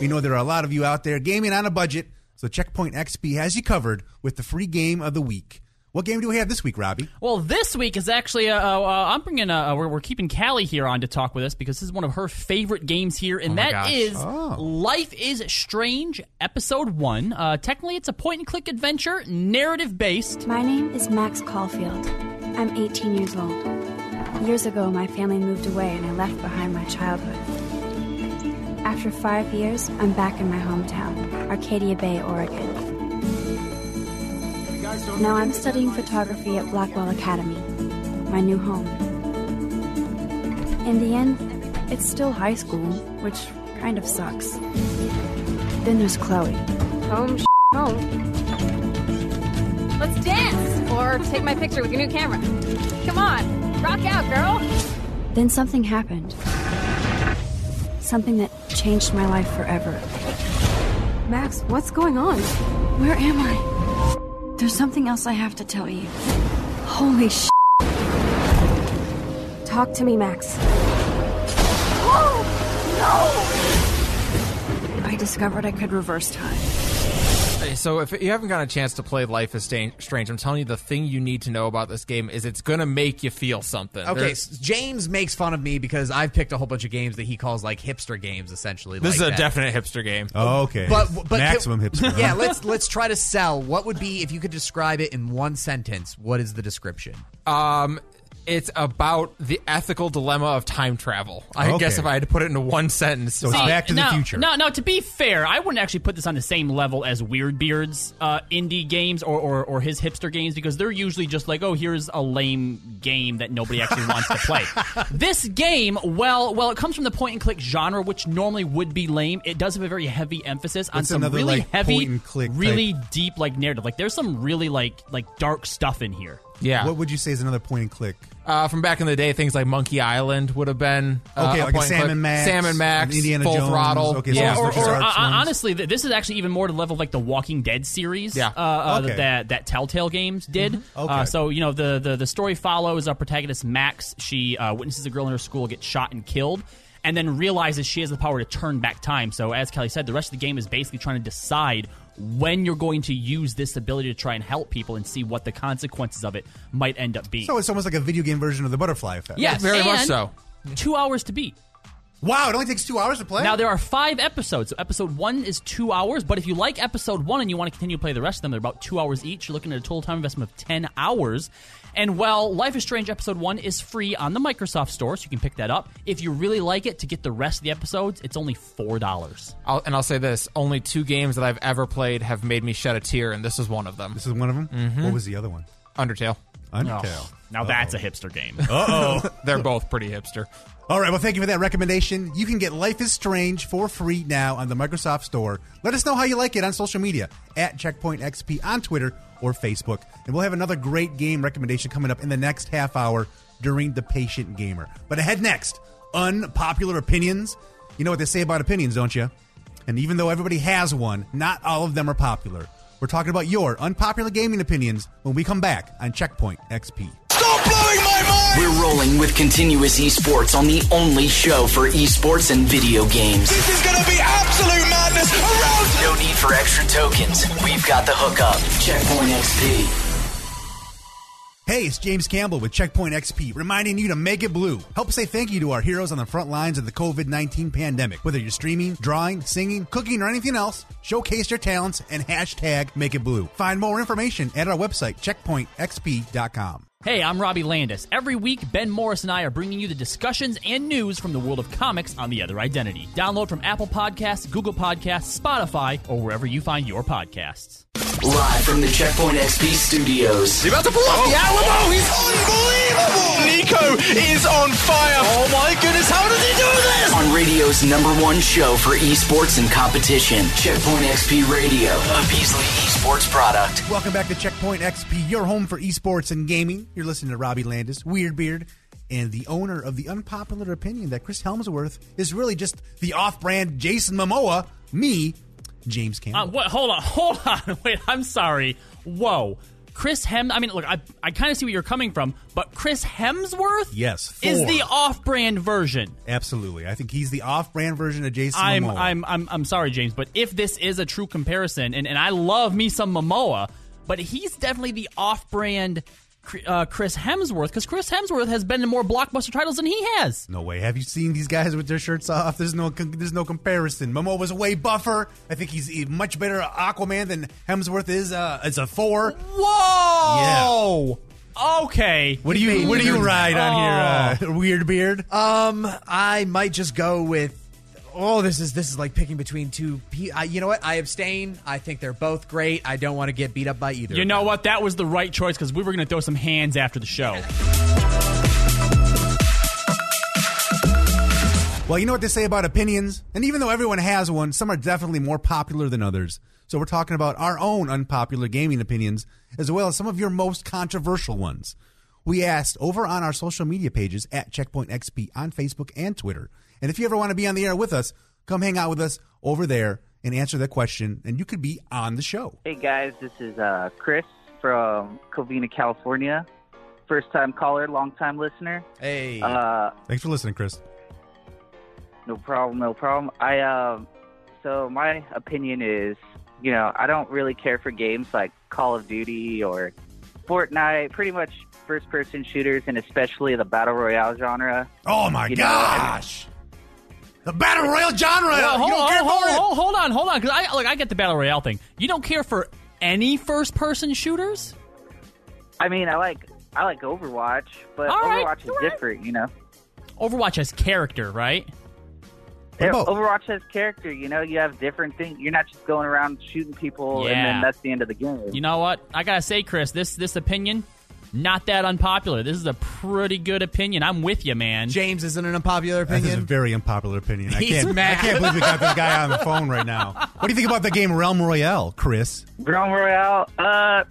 We know there are a lot of you out there gaming on a budget, so Checkpoint XP has you covered with the free game of the week. What game do we have this week, Robbie? Well, this week is actually uh, uh, uh, I'm bringing uh, we're, we're keeping Kali here on to talk with us because this is one of her favorite games here, and my that gosh. is Oh. Life is Strange Episode One. Uh, technically, it's a point and click adventure, narrative based. My name is Max Caulfield. I'm 18 years old. Years ago, my family moved away and I left behind my childhood. After five years, I'm back in my hometown, Arcadia Bay, Oregon. Now I'm studying photography at Blackwell Academy, my new home. In the end, it's still high school, which kind of sucks. Then there's Chloe. Home, sh- home. Let's dance! Or take my picture with your new camera. Come on, rock out, girl! Then something happened. Something that changed my life forever. Max, what's going on? Where am I? There's something else I have to tell you. Holy sh! Talk to me, Max. *gasps* Oh, no! I discovered I could reverse time. Hey, So if you haven't got a chance to play Life is Stan- Strange, I'm telling you the thing you need to know about this game is it's gonna make you feel something. Okay, There's- James makes fun of me because I've picked a whole bunch of games that he calls like hipster games, essentially. this like is a that. definite hipster game. Oh, okay. But, but maximum can- hipster. *laughs* Yeah, let's let's try to sell. What would be if you could describe it in one sentence? What is the description? Um, it's about the ethical dilemma of time travel. I Okay. guess if I had to put it into one sentence, So it's Back to the Future. No, no. To be fair, I wouldn't actually put this on the same level as Weird Beard's uh, indie games or, or or his hipster games because they're usually just like, oh, here's a lame game that nobody actually wants to play. *laughs* This game, well, well, it comes from the point and click genre, which normally would be lame. It does have a very heavy emphasis on What's some another, really like, heavy, point and click really type? deep like narrative. Like there's some really like like dark stuff in here. Yeah. What would you say is another point and click? uh, from back in the day, things like Monkey Island would have been uh, Okay, a like a point and Sam and Max, Sam and Max, Indiana Full Jones. Throttle. Okay, so yeah. those or, are or, uh, honestly, th- this is actually even more to the level of like the Walking Dead series. Yeah. uh, uh, Okay. that that Telltale Games did. Mm-hmm. Okay. Uh, so you know the, the the story follows our protagonist Max. She uh, witnesses a girl in her school get shot and killed. And then realizes she has the power to turn back time. So, as Kelly said, the rest of the game is basically trying to decide when you're going to use this ability to try and help people and see what the consequences of it might end up being. So it's almost like a video game version of the Butterfly Effect. yes, very much so. Two hours to beat. Wow, it only takes two hours to play. Now there are five episodes. So episode one is two hours, but if you like episode one and you want to continue to play the rest of them, they're about two hours each. You're looking at a total time investment of ten hours. And while Life is Strange episode one is free on the Microsoft Store, so you can pick that up. If you really like it, to get the rest of the episodes, it's only four dollars. I'll, and I'll say this: only two games that I've ever played have made me shed a tear, and this is one of them. this is one of them. Mm-hmm. What was the other one? Undertale. Undertale. now that's a hipster game. Oh. *laughs* They're both pretty hipster. All right, well, thank you for that recommendation. You can get Life is Strange for free now on the Microsoft Store. Let us know how you like it on social media at Checkpoint XP on Twitter or Facebook. And we'll have another great game recommendation coming up in the next half hour during The Patient Gamer. But ahead next, unpopular opinions. You know what they say about opinions, don't you? And even though everybody has one, not all of them are popular. We're talking about your unpopular gaming opinions when we come back on Checkpoint XP. We're rolling with continuous esports on the only show for esports and video games. This is gonna be absolute madness around No need for extra tokens. We've got the hookup. Checkpoint XP. Hey, it's James Campbell with Checkpoint XP, reminding you to make it blue. Help say thank you to our heroes on the front lines of the COVID 19 pandemic. Whether you're streaming, drawing, singing, cooking, or anything else, showcase your talents and hashtag make it blue. Find more information at our website, checkpointxp.com. Hey, I'm Robbie Landis. Every week, Ben Morris and I are bringing you the discussions and news from the world of comics on The Other Identity. Download from Apple Podcasts, Google Podcasts, Spotify, or wherever you find your podcasts. Live from the Checkpoint XP studios. He's about to pull off the oh. Alamo. He's unbelievable. Nico is on fire. Oh my goodness, how does he do this? On radio's number one show for esports and competition. Checkpoint XP Radio, a Beasley Esports product. Welcome back to Checkpoint XP, your home for esports and gaming. You're listening to Robbie Landis, Weird Beard, and the owner of the unpopular opinion that Chris Hemsworth is really just the off-brand Jason Momoa. Me, James Campbell. Uh, what, hold on, *laughs* hold on. Wait, I'm sorry. Whoa. Chris Hem. I mean, look, I, I kind of see where you're coming from, but Chris Hemsworth Yes, is the off-brand version. Absolutely, I think he's the off-brand version of Jason I'm, Momoa. I'm, I'm, I'm sorry, James, but if this is a true comparison, and, and I love me some Momoa, but he's definitely the off-brand uh, Chris Hemsworth because Chris Hemsworth has been in more blockbuster titles than he has. No way. Have you seen these guys with their shirts off? There's no there's no comparison. Momoa was a way buffer. I think he's a much better Aquaman than Hemsworth is uh, as a Thor. Whoa! Yeah. Okay. What do you what do you ride on Oh. here, uh, Weird Beard? Um, I might just go with. Oh, this is this is like picking between two. Pe- I, you know what? I abstain. I think they're both great. I don't want to get beat up by either. You of know them. what? That was the right choice because we were going to throw some hands after the show. Well, you know what they say about opinions? And even though everyone has one, some are definitely more popular than others. So we're talking about our own unpopular gaming opinions, as well as some of your most controversial ones. We asked over on our social media pages at Checkpoint XP on Facebook and Twitter. And if you ever want to be on the air with us, come hang out with us over there and answer that question, and you could be on the show. Hey guys, this is uh, Chris from Covina, California. First time caller, long time listener. Hey, Uh, Thanks for listening, Chris. no problem, no problem. I um, so my opinion is, you know, I don't really care for games like Call of Duty or Fortnite. Pretty much first person shooters, and especially the battle royale genre. Oh my You know, gosh! The battle royale genre. Well, you hold, don't on, care hold, for hold, hold on, hold on, because I look, I get the battle royale thing. You don't care for any first-person shooters? I mean, I like I like Overwatch, but All right, Overwatch is all right. different, you know. Overwatch has character, right? Yeah, Overwatch has character. You know, you have different things. You're not just going around shooting people and then that's the end of the game. You know what? I gotta say, Chris, this this opinion, not that unpopular. This is a pretty good opinion. I'm with you, man. James isn't an unpopular opinion. This is a very unpopular opinion. I He's can't, I can't believe we got this guy on the phone right now. What do you think about the game Realm Royale, Chris? Realm Royale, uh,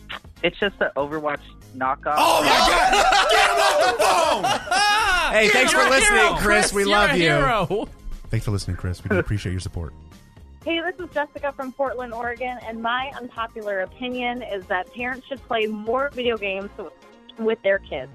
it's just an Overwatch knockoff. Oh my God! *laughs* Get him off the phone! hey, thanks You're for listening, hero, Chris. We You're love a you. hero. Thanks for listening, Chris. We do appreciate your support. Hey, this is Jessica from Portland, Oregon, and my unpopular opinion is that parents should play more video games with their kids.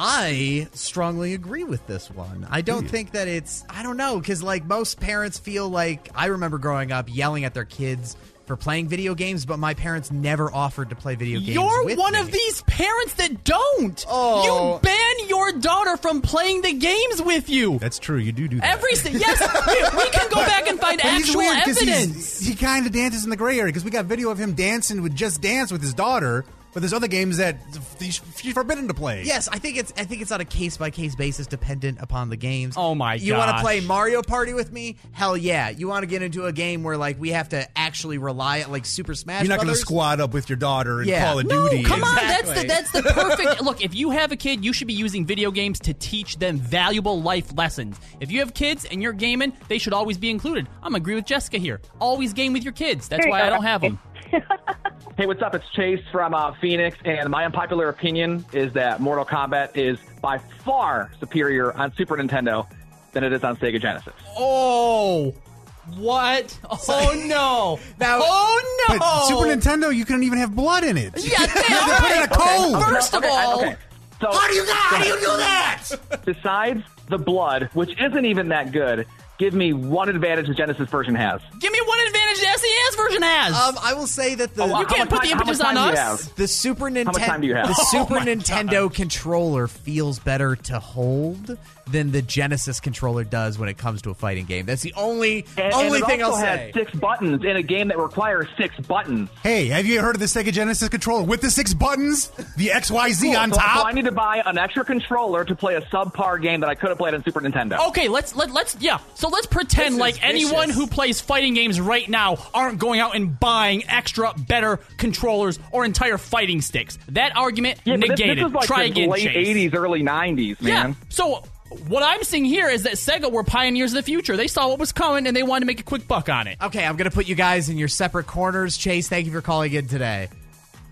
I strongly agree with this one. I don't hmm. think that it's, I don't know, because like most parents feel like, I remember growing up yelling at their kids for playing video games, but my parents never offered to play video games. You're with one me. of these parents that don't. Oh. You ban your daughter from playing the games with you. That's true. You do do that. Every yes, we, we can go back and find *laughs* But actual weird 'cause evidence. He kind of dances in the gray area because we got video of him dancing with Just Dance with his daughter. But there's other games that he's she's forbidden to play. Yes, I think it's I think it's on a case by case basis, dependent upon the games. Oh my god. You want to play Mario Party with me? Hell yeah! You want to get into a game where like we have to actually rely like Super Smash? You're not going to Brothers? squad up with your daughter and Yeah. Call of No, Duty. come and- on. That's the that's the *laughs* perfect look. If you have a kid, you should be using video games to teach them valuable life lessons. If you have kids and you're gaming, they should always be included. I'm agree with Jessica here. Always game with your kids. That's why I don't have them. *laughs* Hey, what's up? It's Chase from uh, Phoenix, and my unpopular opinion is that Mortal Kombat is by far superior on Super Nintendo than it is on Sega Genesis. Oh, what? *laughs* Oh no! Now- oh no! But Super Nintendo, you couldn't even have blood in it. Yeah, they, *laughs* You had to put in a code. First of Okay, I- all, okay. So, How do you how do you do that? besides the blood, which isn't even that good, give me one advantage the Genesis version has. give me one advantage the SNES version has. Um, I will say that the Oh, you can't put the time- how images on time do you us. the Super Nintendo much time do you have? the *laughs* Oh Super my Nintendo controller feels better to hold than the Genesis controller does when it comes to a fighting game. That's the only And, only and thing I'll also say. has six buttons in a game that requires six buttons. Hey, have you heard of the Sega Genesis controller with the six buttons, the X Y Z Cool. on so, so top? I need to buy an extra controller to play a subpar game that I could have played on Super Nintendo. Okay, let's let let's yeah. So let's pretend like is anyone who plays fighting games right now aren't going out and buying extra better controllers or entire fighting sticks. That argument Yeah, but this, negated. this is like Try again, late Chase. '80s, early '90s, man. Yeah. So What I'm seeing here is that Sega were pioneers of the future. They saw what was coming and they wanted to make a quick buck on it. Okay, I'm going to put you guys in your separate corners. Chase, thank you for calling in today.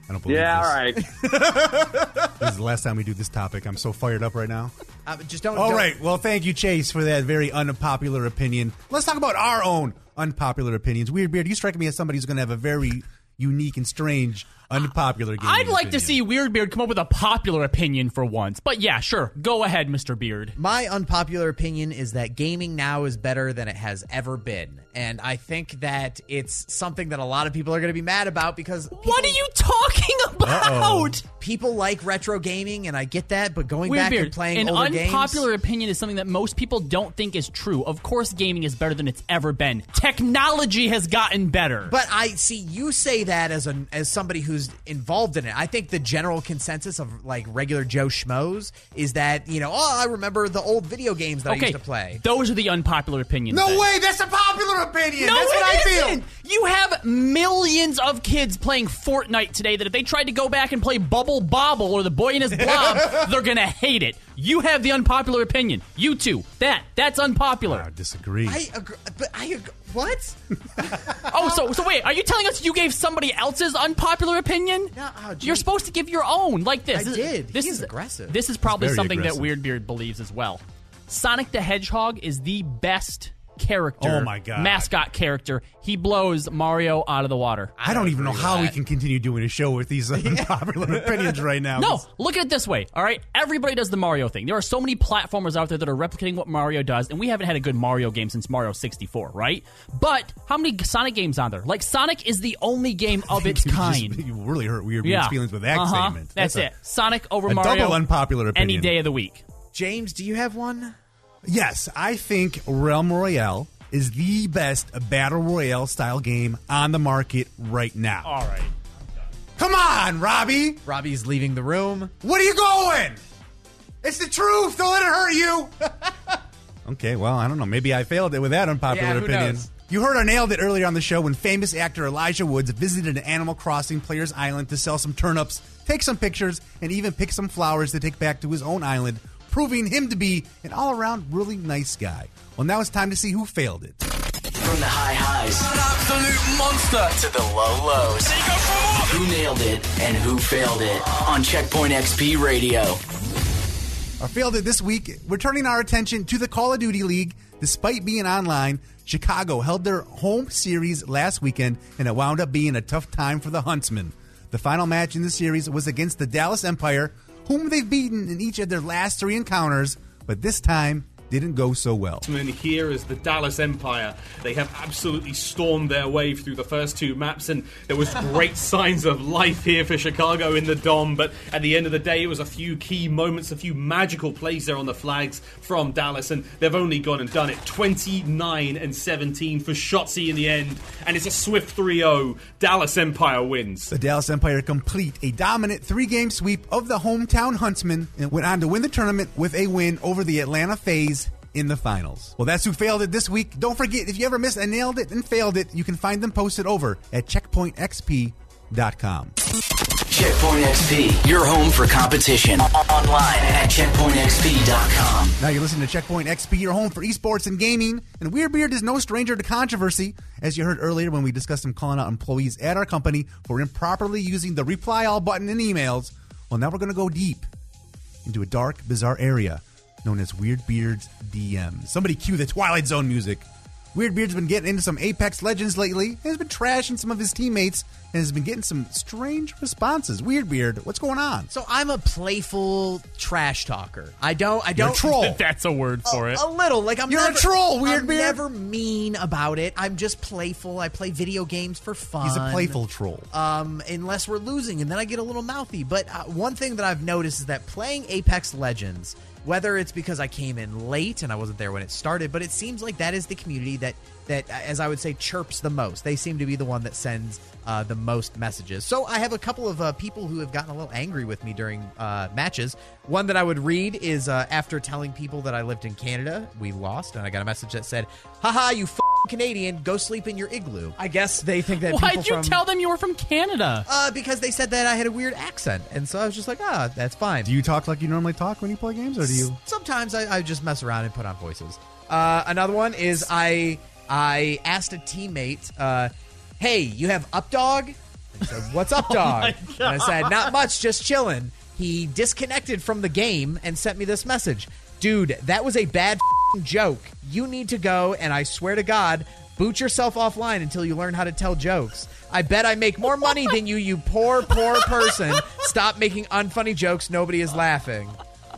I don't believe Yeah, this. all right. *laughs* This is the last time we do this topic. I'm so fired up right now. Uh, just don't. All don't- right. Well, thank you, Chase, for that very unpopular opinion. Let's talk about our own unpopular opinions. Weird Beard, you strike me as somebody who's going to have a very unique and strange unpopular game. I'd like to see Weird Beard come up with a popular opinion for once. But yeah, sure. Go ahead, Mr. Beard. My unpopular opinion is that gaming now is better than it has ever been. And I think that it's something that a lot of people are going to be mad about because. What are you talking about? People like retro gaming, and I get that, but going Weird back Beard. and playing An older games. unpopular opinion is something that most people don't think is true. Of course, gaming is better than it's ever been. Technology has gotten better. But I see you say that as a as somebody who's involved in it. I think the general consensus of like regular Joe schmoes is that you know, oh, I remember the old video games that I used to play. those are the unpopular opinions. No then. way. That's a popular opinion. No, that's it what I feel. isn't. You have millions of kids playing Fortnite today that if they tried to go back and play Bubble Bobble or the Boy and His Blob, *laughs* they're gonna hate it. You have the unpopular opinion. You too. That that's unpopular. I disagree. I agree, but I agree. What? *laughs* oh, so so wait, are you telling us you gave somebody else's unpopular opinion? No, oh. You're supposed to give your own, like this. I This- did. This He is is aggressive. This is probably something aggressive. that Weirdbeard believes as well. Sonic the Hedgehog is the best character. Oh my God. Mascot character. He blows Mario out of the water. I don't even know agree with how we can continue doing a show with these *laughs* *laughs* unpopular opinions right now. No, look at it this way. All right, everybody does the Mario thing. There are so many platformers out there that are replicating what Mario does, and we haven't had a good Mario game since Mario 64, right? But how many Sonic games on there? Like Sonic is the only game *laughs* of its You just- kind. you really hurt Weird Beard's yeah, feelings with that Uh-huh. statement. That's, a- it. Sonic over a Mario. double unpopular any day of the week. James, do you have one? Yes, I think Realm Royale is the best battle royale style game on the market right now. All right. Come on, Robbie. Robbie's leaving the room. What are you going? It's the truth. Don't let it hurt you. *laughs* okay, well, I don't know. Maybe I failed it with that unpopular Yeah, who opinion. knows? You heard I nailed it earlier on the show when famous actor Elijah Woods visited an Animal Crossing Players Island to sell some turnips, take some pictures, and even pick some flowers to take back to his own island, proving him to be an all around really nice guy. Well, now it's time to see who failed it. From the high highs, an absolute monster, to the low lows. Who nailed it and who failed it on Checkpoint XP Radio. Our failed it this week. We're turning our attention to the Call of Duty League. Despite being online, Chicago held their home series last weekend, and it wound up being a tough time for the Huntsmen. The final match in the series was against the Dallas Empire, whom they've beaten in each of their last three encounters, but this time didn't go so well. And here is the Dallas Empire. They have absolutely stormed their way through the first two maps, and there was great *laughs* signs of life here for Chicago in the Dom. But at the end of the day, it was a few key moments, a few magical plays there on the flags from Dallas, and they've only gone and done it 29 and 17 for Shotzzy in the end, and it's a swift 3-0. Dallas Empire wins. The Dallas Empire complete a dominant three game sweep of the hometown Huntsmen and went on to win the tournament with a win over the Atlanta FaZe in the finals. Well, that's who failed it this week. Don't forget, if you ever missed and nailed it and failed it, you can find them posted over at checkpointxp.com. Checkpoint XP, your home for competition. Online at checkpointxp.com. Now you're listening to Checkpoint XP, your home for esports and gaming. And Weird Beard is no stranger to controversy, as you heard earlier when we discussed him calling out employees at our company for improperly using the reply all button in emails. Well, now we're going to go deep into a dark, bizarre area known as Weird Beard's DM. Somebody cue the Twilight Zone music. Weird Beard's been getting into some Apex Legends lately, and has been trashing some of his teammates, and has been getting some strange responses. Weird Beard, what's going on? So I'm a playful trash talker. I don't. I don't. troll. *laughs* That's a word for it. A little, like I'm. You're a never, troll, Weird I'm Beard. never mean about it. I'm just playful. I play video games for fun. He's a playful troll. Um, unless we're losing, and then I get a little mouthy. But uh, one thing that I've noticed is that playing Apex Legends, whether it's because I came in late and I wasn't there when it started, but it seems like that is the community that that, as I would say, chirps the most. They seem to be the one that sends uh, the most messages. So I have a couple of uh, people who have gotten a little angry with me during uh, matches. One that I would read is uh, after telling people that I lived in Canada, we lost, and I got a message that said, "Haha, you f- Canadian, go sleep in your igloo. I guess they think that. *laughs* Why'd you from, tell them you were from Canada? Uh, because they said that I had a weird accent, and so I was just like, ah, that's fine. Do you talk like you normally talk when you play games, or do you? Sometimes I, I just mess around and put on voices. Uh, another one is I I asked a teammate, uh, "Hey, you have up dog?" And he said, "What's up, *laughs* Oh dog?" and I said, "Not much, just chilling." He disconnected from the game and sent me this message, "Dude, that was a bad f***ing joke. You need to go, and I swear to God." Boot yourself offline until you learn how to tell jokes. I bet I make more money than you, you poor, poor person. Stop making unfunny jokes. Nobody is laughing.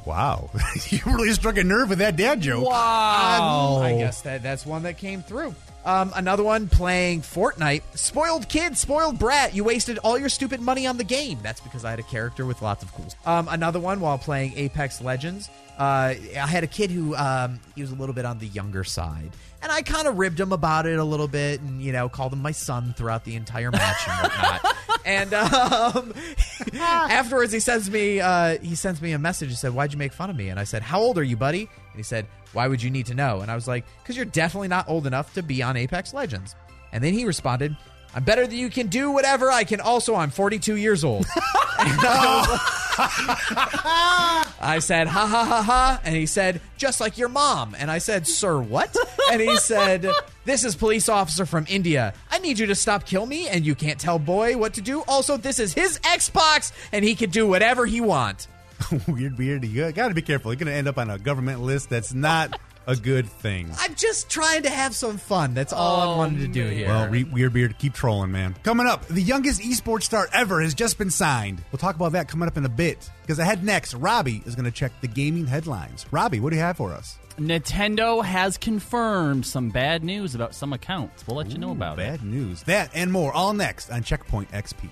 Wow, *laughs* you really struck a nerve with that dad joke. Um, I guess that that's one that came through. Um, another one playing Fortnite. Spoiled kid, spoiled brat. You wasted all your stupid money on the game. That's because I had a character with lots of cool. Um, another one while playing Apex Legends. Uh, I had a kid who um, he was a little bit on the younger side, and I kind of ribbed him about it a little bit, and you know called him my son throughout the entire match and whatnot. *laughs* and um, *laughs* afterwards, he sends me uh, he sends me a message. He said, "Why'd you make fun of me?" And I said, "How old are you, buddy?" And he said, "Why would you need to know?" And I was like, "Because you're definitely not old enough to be on Apex Legends." And then he responded, "I'm better than you can do whatever I can. Also, I'm 42 years old." *laughs* *laughs* I said, ha ha ha ha. And he said, just like your mom. And I said, sir, what? And he said, this is police officer from India. I need you to stop kill me, and you can't tell boy what to do. Also, this is his Xbox, and he can do whatever he want. *laughs* weird, weird. You got to be careful. You're to end up on a government list that's not a good thing. I'm just trying to have some fun. That's all I oh, wanted to do here. Well, Re- Weird Beard, keep trolling, man. Coming up, the youngest esports star ever has just been signed. We'll talk about that coming up in a bit. Because ahead next, Robbie is going to check the gaming headlines. Robbie, what do you have for us? Nintendo has confirmed some bad news about some accounts. We'll let you know about it. Bad news. That and more, all next on Checkpoint XP.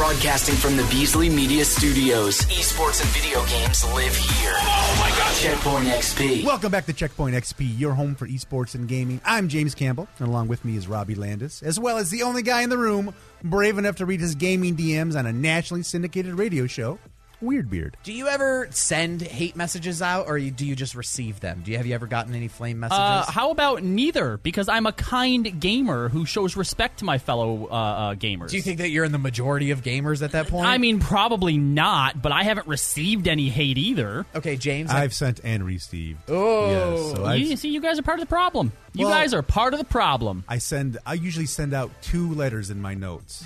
Broadcasting from the Beasley Media Studios. Esports and video games live here. Oh my god. Checkpoint XP. Welcome back to Checkpoint XP, your home for esports and gaming. I'm James Campbell, and along with me is Robbie Landis, as well as the only guy in the room brave enough to read his gaming DMs on a nationally syndicated radio show, Weird Beard. Do you ever send hate messages out, or do you just receive them? Do you have you ever gotten any flame messages? Uh, how about neither? Because I'm a kind gamer who shows respect to my fellow uh, uh, gamers. do you think that you're in the majority of gamers at that point? I mean, probably not, but I haven't received any hate either. Okay, James. I've sent and received. Oh. yes, so you see, you guys are part of the problem. You Well- guys are part of the problem. I send. I usually send out two letters in my notes.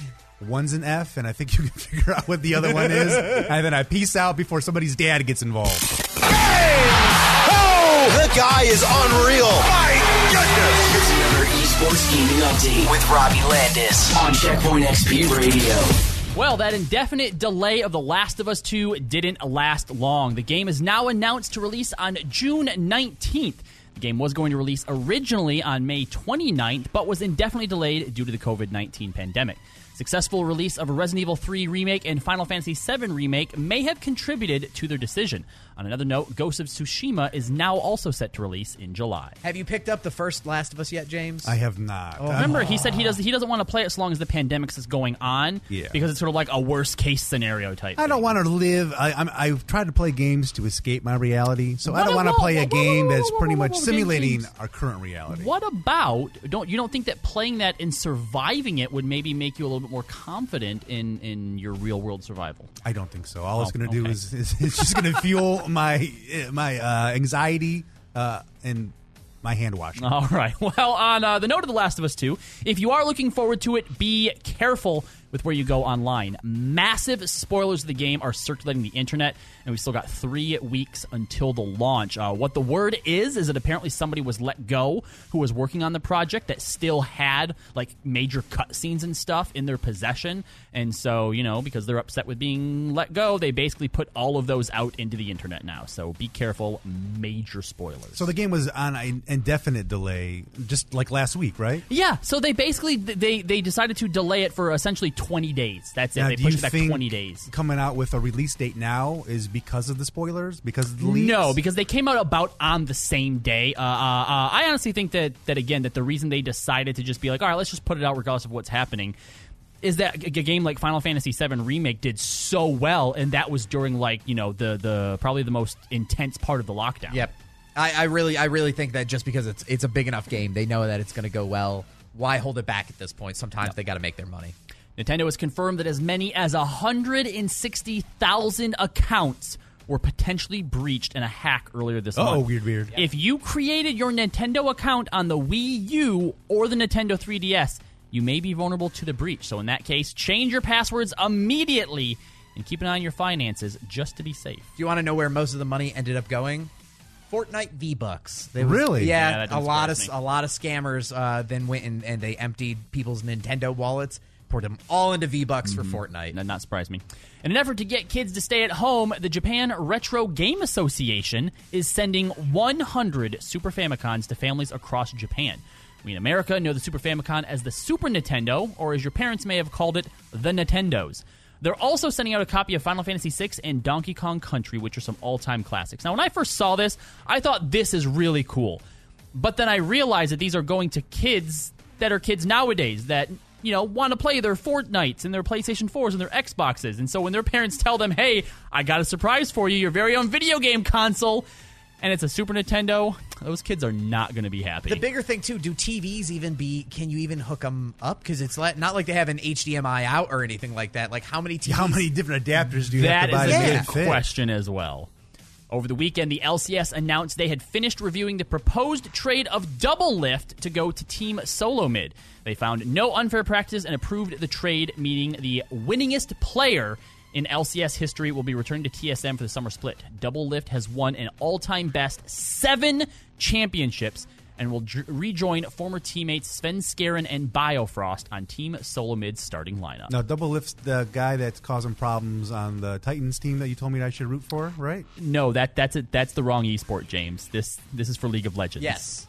One's an F, and I think you can *laughs* figure out what the other one is. and then I peace out before somebody's dad gets involved. Oh, the guy is unreal. My goodness. Here's another esports gaming update with Robbie Landis on Checkpoint XP Radio. Well, that indefinite delay of The Last of Us 2 didn't last long. The game is now announced to release on June 19th. The game was going to release originally on May 29th, but was indefinitely delayed due to the COVID 19 pandemic. Successful release of a Resident Evil 3 remake and Final Fantasy VII remake may have contributed to their decision. On another note, Ghost of Tsushima is now also set to release in July. have you picked up the first Last of Us yet, James? I have not. Oh, Remember, he said he does he doesn't want to play it as long as the pandemic is going on, Yeah. because it's sort of like a worst case scenario type. I don't want to live. I, I'm, I've tried to play games to escape my reality, so I What don't want to whoa, play a whoa, whoa, game whoa, that's whoa, pretty whoa, much whoa, James, simulating James. our current reality. What about don't you don't think that playing that and surviving it would maybe make you a little bit more confident in in your real world survival? I don't think so. All it's Oh, going to do okay. is, is it's just going *laughs* to fuel *laughs* my my uh, anxiety uh, and my hand washing. All right. *laughs* Well, on uh, the note of The Last of Us 2, if you are looking forward to it, be careful with where you go online. Massive spoilers of the game are circulating the internet, and we still got three weeks until the launch. Uh, what the word is is that apparently somebody was let go who was working on the project that still had like major cutscenes and stuff in their possession, and so you know because they're upset with being let go, they basically put all of those out into the internet now. So be careful. Major spoilers. So the game was on an indefinite delay, just like last week, right? Yeah, so they basically they they decided to delay it for essentially 20 days. That's it. They do you pushed it back think 20 days. Coming out with a release date now is because of the spoilers, because of the leaks? No, because they came out about on the same day. Uh, uh, uh, I honestly think that that again that the reason they decided to just be like, all right, let's just put it out regardless of what's happening, is that a a game like Final Fantasy VII remake did so well, and that was during like you know the the probably the most intense part of the lockdown. Yep. I, I really, I really think that just because it's it's a big enough game, they know that it's going to go well. Why hold it back at this point? Sometimes they got to make their money. Nintendo has confirmed that as many as 160,000 accounts were potentially breached in a hack earlier this Uh-oh, month. weird, weird. If you created your Nintendo account on the Wii U or the Nintendo 3DS, you may be vulnerable to the breach. So in that case, change your passwords immediately and keep an eye on your finances just to be safe. Do you want to know where most of the money ended up going? Fortnite V Bucks. Really? Yeah, Yeah, a lot of me. a lot of scammers uh, then went and, and they emptied people's Nintendo wallets, them all into V Bucks for mm-hmm. Fortnite. That not surprise me. In an effort to get kids to stay at home, the Japan Retro Game Association is sending 100 Super Famicoms to families across Japan. We in America know the Super Famicom as the Super Nintendo, or as your parents may have called it, the Nintendos. They're also sending out a copy of Final Fantasy VI and Donkey Kong Country, which are some all time classics. Now, when I first saw this, I thought this is really cool. But then I realized that these are going to kids that are kids nowadays that you know want to play their Fortnites and their PlayStation 4s and their Xboxes. And so when their parents tell them, "Hey, I got a surprise for you, your very own video game console," and it's a Super Nintendo, those kids are not going to be happy. The bigger thing too, do TVs even be? Can you even hook them up? Because it's not like they have an HDMI out or anything like that. Like how many TVs? How many different adapters do you That have to buy is to a make good question as well. Over the weekend, the LCS announced they had finished reviewing the proposed trade of Doublelift to go to Team Solo Mid. They found no unfair practice and approved the trade, meaning the winningest player in LCS history will be returning to TSM for the summer split. Doublelift has won an all time best seven championships and will j- rejoin former teammates Svenskeren and Biofrost on Team Solomid's starting lineup. Now, Doublelift's the guy that's causing problems on the Titans team that you told me I should root for, right? No, that that's it. That's the wrong esport, James. This this is for League of Legends. Yes.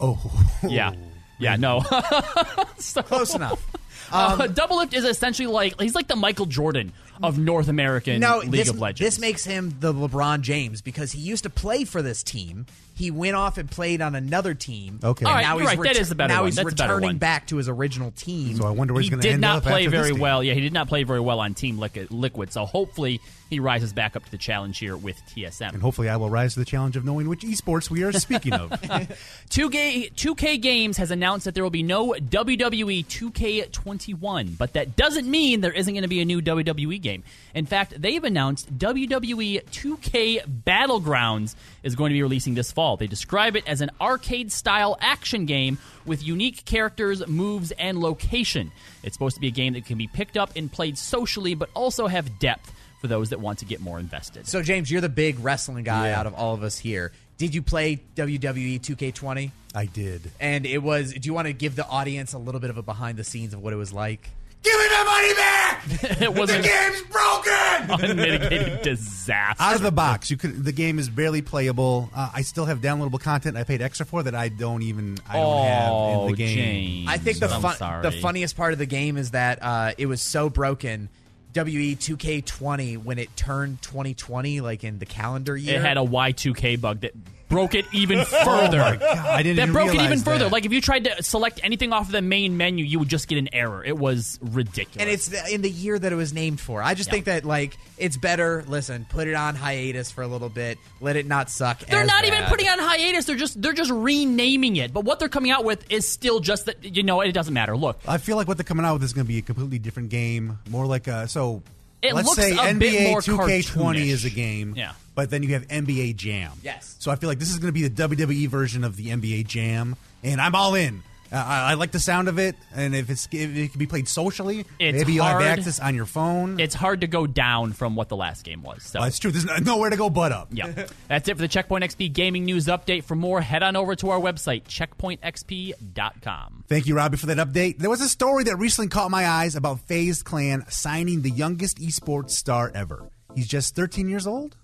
Oh, *laughs* Yeah. Yeah. No. *laughs* So- Close enough. *laughs* Uh, Doublelift is essentially like he's like the Michael Jordan of North American No, League this, of Legends. this makes him the LeBron James because he used to play for this team. He went off and played on another team. Okay. And All right, now he's right, that is the better now one. he's That's returning back to his original team. So I wonder where he he's going to did end not up play after this very well. Yeah, he did not play very well on Team Liquid, Liquid. So hopefully he rises back up to the challenge here with TSM. And hopefully I will rise to the challenge of knowing which esports we are speaking of. *laughs* 2K, 2K Games has announced that there will be no WWE 2K21, but that doesn't mean there isn't going to be a new WWE game. In fact, they've announced WWE 2K Battlegrounds is going to be releasing this fall. They describe it as an arcade style action game with unique characters, moves, and location. It's supposed to be a game that can be picked up and played socially, but also have depth for those that want to get more invested. So James, you're the big wrestling guy Yeah. out of all of us here. Did you play WWE 2K20? I did. And it was. Do you want to give the audience a little bit of a behind the scenes of what it was like? Give me my money back! *laughs* it was the game's broken! *laughs* unmitigated disaster. Out of the box, you could. The game is barely playable. Uh, I still have downloadable content I paid extra for that I don't even I don't have in Oh, the game. James. I think the I'm fun, sorry. the funniest part of the game is that uh, it was so broken. WE 2K20 when it turned 2020, like in the calendar year, It had a Y2K bug that broke it even further. *laughs* Oh my God, I didn't that broke it even realize further. that. Like if you tried to select anything off of the main menu, you would just get an error. It was ridiculous. and it's the- in the year that it was named for. I just Yeah. think that like it's better. Listen, put it on hiatus for a little bit. Let it not suck. they're as not even putting on hiatus. They're just they're just renaming it. But what they're coming out with is still just that you know it doesn't matter. Look, I feel like what they're coming out with is going to be a completely different game. More like a so. It let's looks say a NBA bit more 2K20 cartoonish. is a game. Yeah. But then you have NBA Jam. Yes. So I feel like this is going to be the WWE version of the NBA Jam, and I'm all in. I, I like the sound of it, and if it's if it can be played socially, It's maybe you'll have hard. access on your phone. it's hard to go down from what the last game was. So it's true. There's no- nowhere to go but up. Yeah. *laughs* That's it for the Checkpoint XP gaming news update. For more, head on over to our website, checkpointxp.com. Thank you, Robbie, for that update. There was a story that recently caught my eyes about FaZe Clan signing the youngest esports star ever. He's just 13 years old.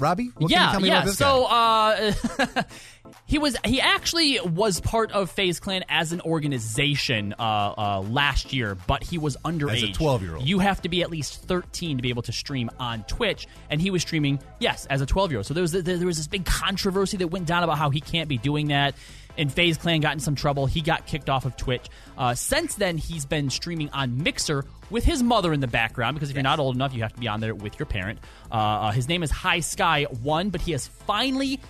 Robbie, what yeah, can you tell me yeah. about this so uh, *laughs* he was he actually was part of FaZe Clan as an organization uh, uh, last year, but he was underage. 12-year-old. you have to be at least thirteen to be able to stream on Twitch, and he was streaming yes as a twelve year old. So there was there was this big controversy that went down about how he can't be doing that. And FaZe Clan got in some trouble. He got kicked off of Twitch. Uh, since then, he's been streaming on Mixer with his mother in the background because if you're not old enough, you have to be on there with your parent. Uh, uh, his name is High Sky One, but he has finally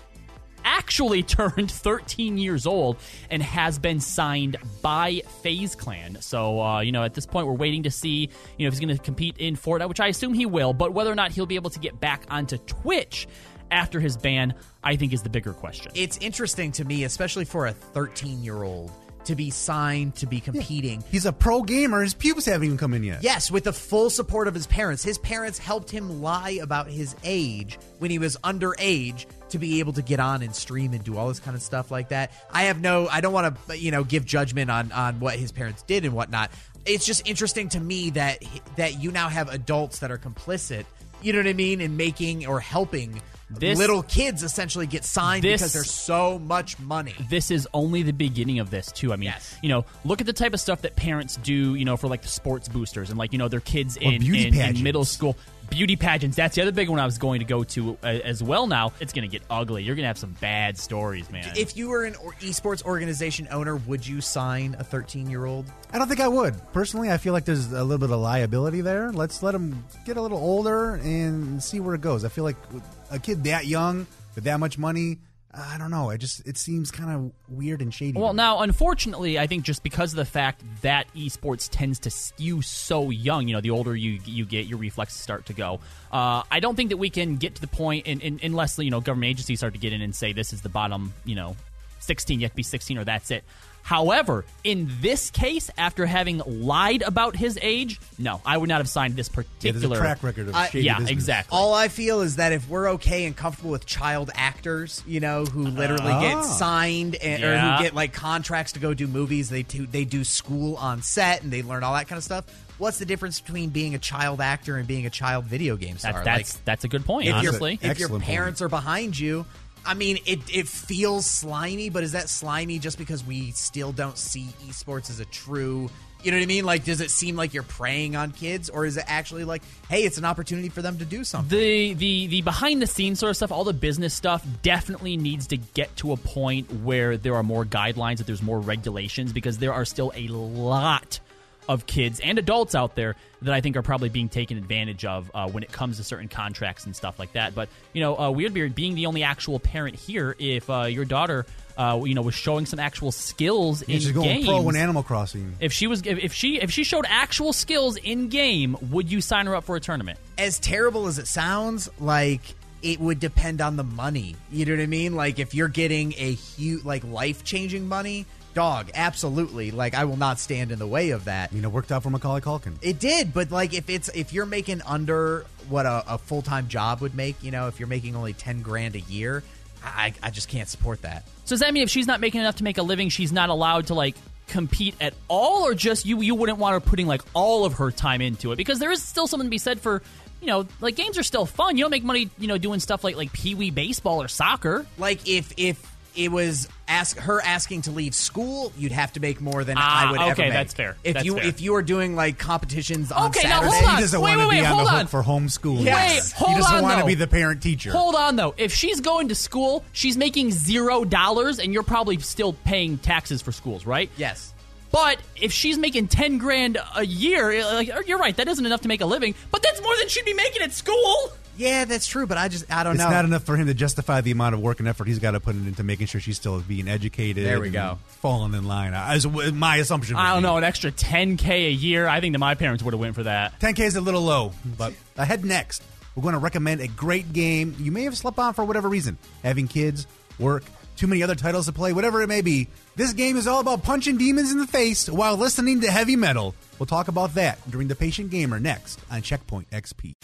actually *laughs* turned 13 years old and has been signed by FaZe Clan. So, uh, you know, at this point, we're waiting to see, you know, if he's going to compete in Fortnite, which I assume he will, but whether or not he'll be able to get back onto Twitch after his ban, I think is the bigger question. It's interesting to me, especially for a 13 year old, to be signed to be competing. He's a pro gamer. His pubes haven't even come in yet. Yes, with the full support of his parents. His parents helped him lie about his age when he was underage to be able to get on and stream and do all this kind of stuff like that. I have no I don't want to you know give judgment on on what his parents did and whatnot. It's just interesting to me that that you now have adults that are complicit, you know what I mean, in making or helping This- little kids essentially get signed This- because there's so much money. this is only the beginning of this too. I mean, you know, look at the type of stuff that parents do, you know, for like the sports boosters and like you know their kids Or in, in, in middle school. Beauty pageants. That's the other big one I was going to go to uh, as well. Now it's going to get ugly. You're going to have some bad stories, man. If you were an esports organization owner, would you sign a 13 year old? I don't think I would. Personally, I feel like there's a little bit of liability there. Let's let them get a little older and see where it goes. I feel like with a kid that young with that much money, I don't know. I just it seems kind of weird and shady. Well, now, unfortunately, I think just because of the fact that esports tends to skew so young, you know, the older you you get, your reflexes start to go. Uh, I don't think that we can get to the point, in, in, unless you know government agencies start to get in and say this is the bottom, you know, sixteen, you have to be sixteen, or that's it. However, in this case, after having lied about his age, no, I would not have signed this there's a particular track record of I- shady yeah, business. exactly. All I feel is that if we're okay and comfortable with child actors, you know, who literally Ah. get signed and, or who get like contracts to go do movies, they do, they do school on set and they learn all that kind of stuff. What's the difference between being a child actor and being a child video game star? That, that's like, that's a good point. if, honestly, if your Excellent point. parents are behind you, I mean, it it feels slimy, but is that slimy just because we still don't see esports as a true? You know what I mean? Like, does it seem like you're preying on kids, or is it actually like, hey, it's an opportunity for them to do something? the the the behind the scenes sort of stuff, all the business stuff, definitely needs to get to a point where there are more guidelines, that there's more regulations, because there are still a lot of kids and adults out there that I think are probably being taken advantage of uh, when it comes to certain contracts and stuff like that. But you know, uh, Weirdbeard being the only actual parent here, if uh, your daughter, uh, you know, was showing some actual skills Yeah, in she's going games, pro in Animal Crossing. if she was, if, if she, if she showed actual skills in game, would you sign her up for a tournament? as terrible as it sounds, like it would depend on the money. You know what I mean? Like if you're getting a huge, like life changing money, dog, absolutely. Like I will not stand in the way of that. You know, worked out for Macaulay Culkin. It did, but like if it's if you're making under what a, a full time job would make, you know, if you're making only ten grand a year, I, I just can't support that. So does that mean if she's not making enough to make a living, she's not allowed to like compete at all, or just you you wouldn't want her putting like all of her time into it? Because there is still something to be said for you know like games are still fun. You don't make money you know doing stuff like like pee wee baseball or soccer. Like if if it was ask her asking to leave school, you'd have to make more than Ah, I would ever make. okay, that's fair. If That's you fair. if you were doing like competitions on Okay, now Saturday, hold on. He doesn't Wait, want to wait, be wait, on the hook on. for homeschooling. Yes. Wait, hold he doesn't on, want to be the parent teacher. Hold on though. If she's going to school, she's making zero dollars, and you're probably still paying taxes for schools, right? Yes. But if she's making ten grand a year, like, you're right, that isn't enough to make a living. But that's more than she'd be making at school. Yeah, that's true, but I just I don't It's know. It's not enough for him to justify the amount of work and effort he's got to put into making sure she's still being educated. There we go. Falling in line. As my assumption. I don't be. know, an extra 10k a year. I think that my parents would have went for that. 10K is a little low, but ahead next, we're going to recommend a great game you may have slept on for whatever reason. Having kids, work, too many other titles to play, whatever it may be. This game is all about punching demons in the face while listening to heavy metal. We'll talk about that during The Patient Gamer next on Checkpoint XP.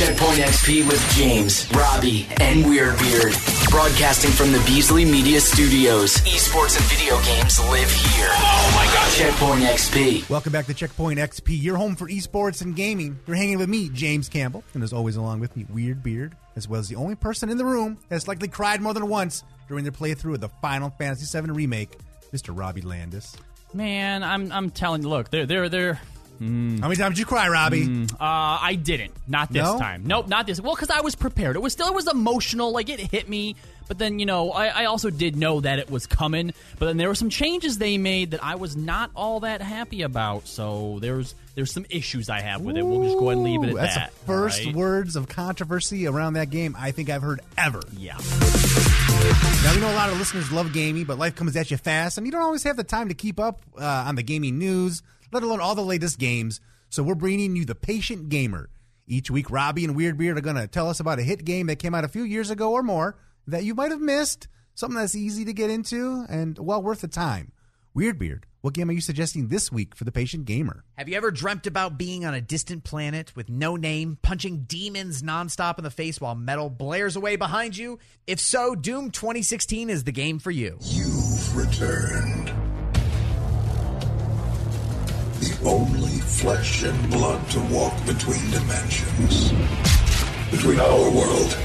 Checkpoint XP with James, Robbie, and Weirdbeard. Broadcasting from the Beasley Media Studios. Esports and video games live here. Oh my god! Checkpoint XP. Welcome back to Checkpoint XP, your home for esports and gaming. You're hanging with me, James Campbell, and as always, along with me, Weirdbeard, as well as the only person in the room that's likely cried more than once during their playthrough of the Final Fantasy VII Remake, Mr. Robbie Landis. Man, I'm I'm telling you, look, they're they're they're. How many times did you cry, Robbie? Uh, I didn't. Not this No? time. Nope, not this. Well, because I was prepared. It was still it was emotional. Like it hit me. But then you know, I, I also did know that it was coming. But then there were some changes they made that I was not all that happy about. So there's there's some issues I have with it. We'll just go ahead and leave it at Ooh, That's that. the first words of controversy around that game I think I've heard ever. Yeah. Now, We know a lot of listeners love gaming, but life comes at you fast, and you don't always have the time to keep up uh, on the gaming news, let alone all the latest games. So we're bringing you the Patient Gamer. Each week, Robbie and Weirdbeard are going to tell us about a hit game that came out a few years ago or more that you might have missed, something that's easy to get into and well worth the time. Weirdbeard, what game are you suggesting this week for the Patient Gamer? Have you ever dreamt about being on a distant planet with no name, punching demons nonstop in the face while metal blares away behind you? If so, Doom 2016 is the game for you. You've returned. Only flesh and blood to walk between dimensions. Between our world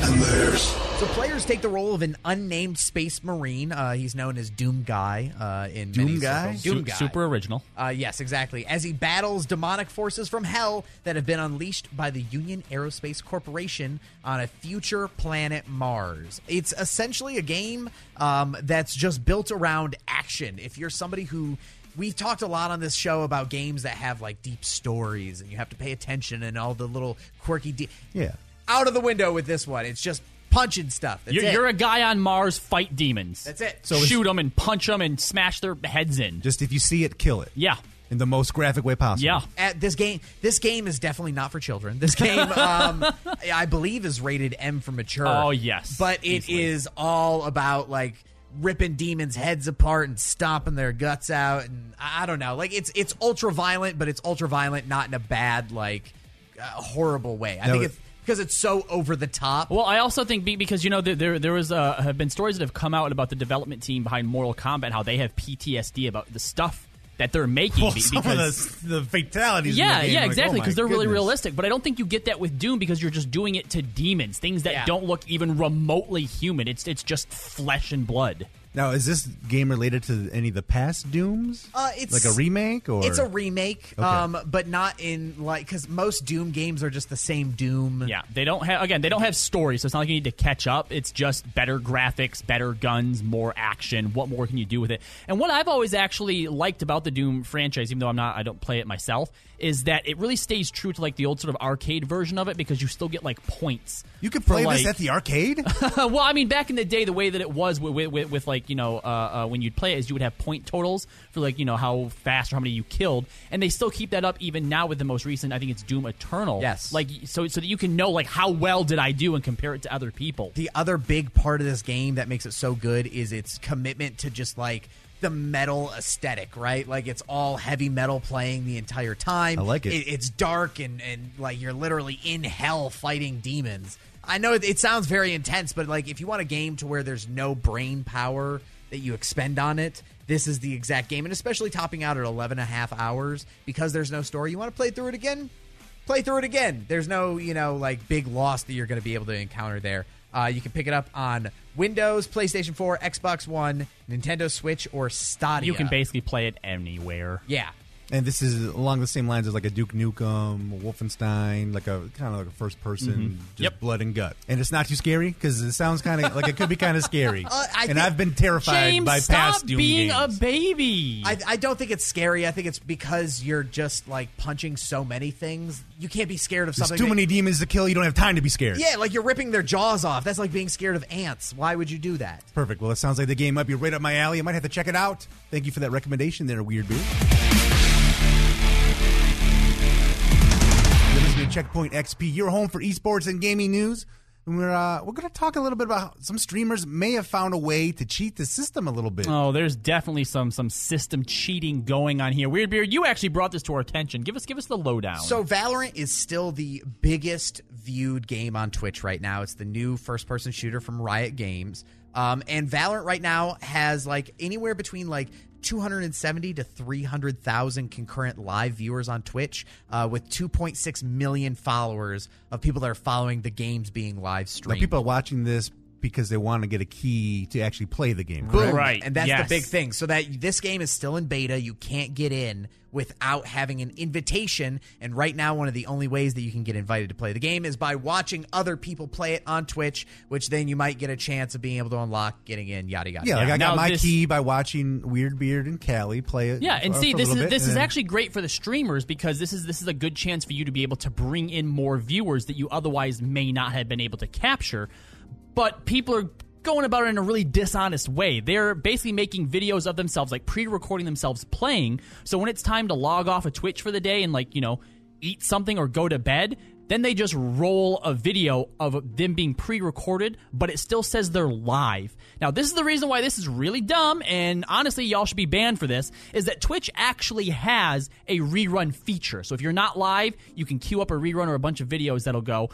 and theirs. So players take the role of an unnamed space marine. Uh, he's known as Doom Guy uh, in Doom many Guy? circles. Doom Su- Guy. super original. Uh, yes, exactly. As he battles demonic forces from hell that have been unleashed by the Union Aerospace Corporation on a future planet Mars. It's essentially a game um, that's just built around action. If you're somebody who We've talked a lot on this show about games that have like deep stories and you have to pay attention and all the little quirky. De- Yeah. Out of the window with this one. It's just punching stuff. That's You're, it. you're a guy on Mars, fight demons. That's it. So So shoot them and punch them and smash their heads in. Just if you see it, kill it. Yeah. In the most graphic way possible. Yeah. At this game, this game is definitely not for children. This game, *laughs* um, I believe, is rated M for mature. Oh, yes. but it is all about like ripping demons' heads apart and stomping their guts out, and I I don't know, like it's it's ultra violent, but it's ultra violent not in a bad like uh, horrible way. I No, think it's because it's so over the top. Well, I also think because you know there there, there was uh, have been stories that have come out about the development team behind Mortal Kombat, how they have PTSD about the stuff that they're making Well, because of the, the fatalities. yeah, yeah, like, oh exactly. oh Because they're really realistic. But I don't think you get that with Doom because you're just doing it to demons, things that Yeah. don't look even remotely human. It's it's just flesh and blood. Now, is this game related to any of the past Dooms? Uh, it's like a remake, or It's a remake, Okay. um, but not in like because most Doom games are just the same Doom. Yeah, they don't have again. They don't have stories, so it's not like you need to catch up. It's just better graphics, better guns, more action. What more can you do with it? And what I've always actually liked about the Doom franchise, even though I'm not, I don't play it myself, is that it really stays true to like the old sort of arcade version of it because you still get like points. You could for, play this at the arcade. *laughs* well, I mean, back in the day, the way that it was with, with, with, with like you know uh, uh, when you'd play it is you would have point totals for like you know how fast or how many you killed, and they still keep that up even now with the most recent. I think it's Doom Eternal. Yes. like so so that you can know like how well did I do and compare it to other people. The other big part of this game that makes it so good is its commitment to just like the metal aesthetic, right? Like it's all heavy metal playing the entire time. I like it. it's dark and and like you're literally in hell fighting demons. I know it, it sounds very intense, but like if you want a game to where there's no brain power that you expend on it, this is the exact game. And especially topping out at 11 and a half hours because there's no story. You want to play through it again? play through it again. There's no, you know, like big loss that you're going to be able to encounter there. Uh, you can pick it up on Windows, PlayStation 4, Xbox One, Nintendo Switch, or Stadia. You can basically play it anywhere. Yeah. And this is along the same lines as like a Duke Nukem, Wolfenstein, like a kind of like a first person, Mm-hmm. just Yep. blood and gut. And it's not too scary because it sounds kind of like it could be kind of scary. *laughs* Uh, and I've been terrified James, by stop past Doom being games. a baby. I, I don't think it's scary. I think it's because you're just like punching so many things. You can't be scared of There's something. too that- many demons to kill. You don't have time to be scared. Yeah, like you're ripping their jaws off. That's like being scared of ants. Why would you do that? Perfect. Well, it sounds like the game might be right up my alley. I might have to check it out. Thank you for that recommendation there, Weirdbeard. Checkpoint XP, your home for esports and gaming news. And we're uh, we're going to talk a little bit about how some streamers may have found a way to cheat the system a little bit. Oh, there's definitely some some system cheating going on here. Weirdbeard, you actually brought this to our attention. Give us give us the lowdown. So Valorant is still the biggest viewed game on Twitch right now. It's the new first-person shooter from Riot Games. Um, and Valorant right now has like anywhere between like 270 to 300,000 concurrent live viewers on Twitch, uh, with 2.6 million followers of people that are following the games being live Now, streamed. people are watching this because they want to get a key to actually play the game. Boom. correct? Right, And that's yes. the big thing. So that this game is still in beta. You can't get in without having an invitation. And right now, one of the only ways that you can get invited to play the game is by watching other people play it on Twitch, which then you might get a chance of being able to unlock getting in, yada, yada. Yeah, like Yeah. I Now got my this- key by watching Weirdbeard and Kali play it. Yeah, and for- see, for this is bit, this and is then- actually great for the streamers because this is this is a good chance for you to be able to bring in more viewers that you otherwise may not have been able to capture. But people are going about it in a really dishonest way. They're basically making videos of themselves, like pre-recording themselves playing. So when it's time to log off of Twitch for the day and like you know eat something or go to bed, then they just roll a video of them being pre-recorded, but it still says they're live. Now, this is the reason why this is really dumb, and honestly, y'all should be banned for this. Is that Twitch actually has a rerun feature? So if you're not live, you can queue up a rerun or a bunch of videos that'll go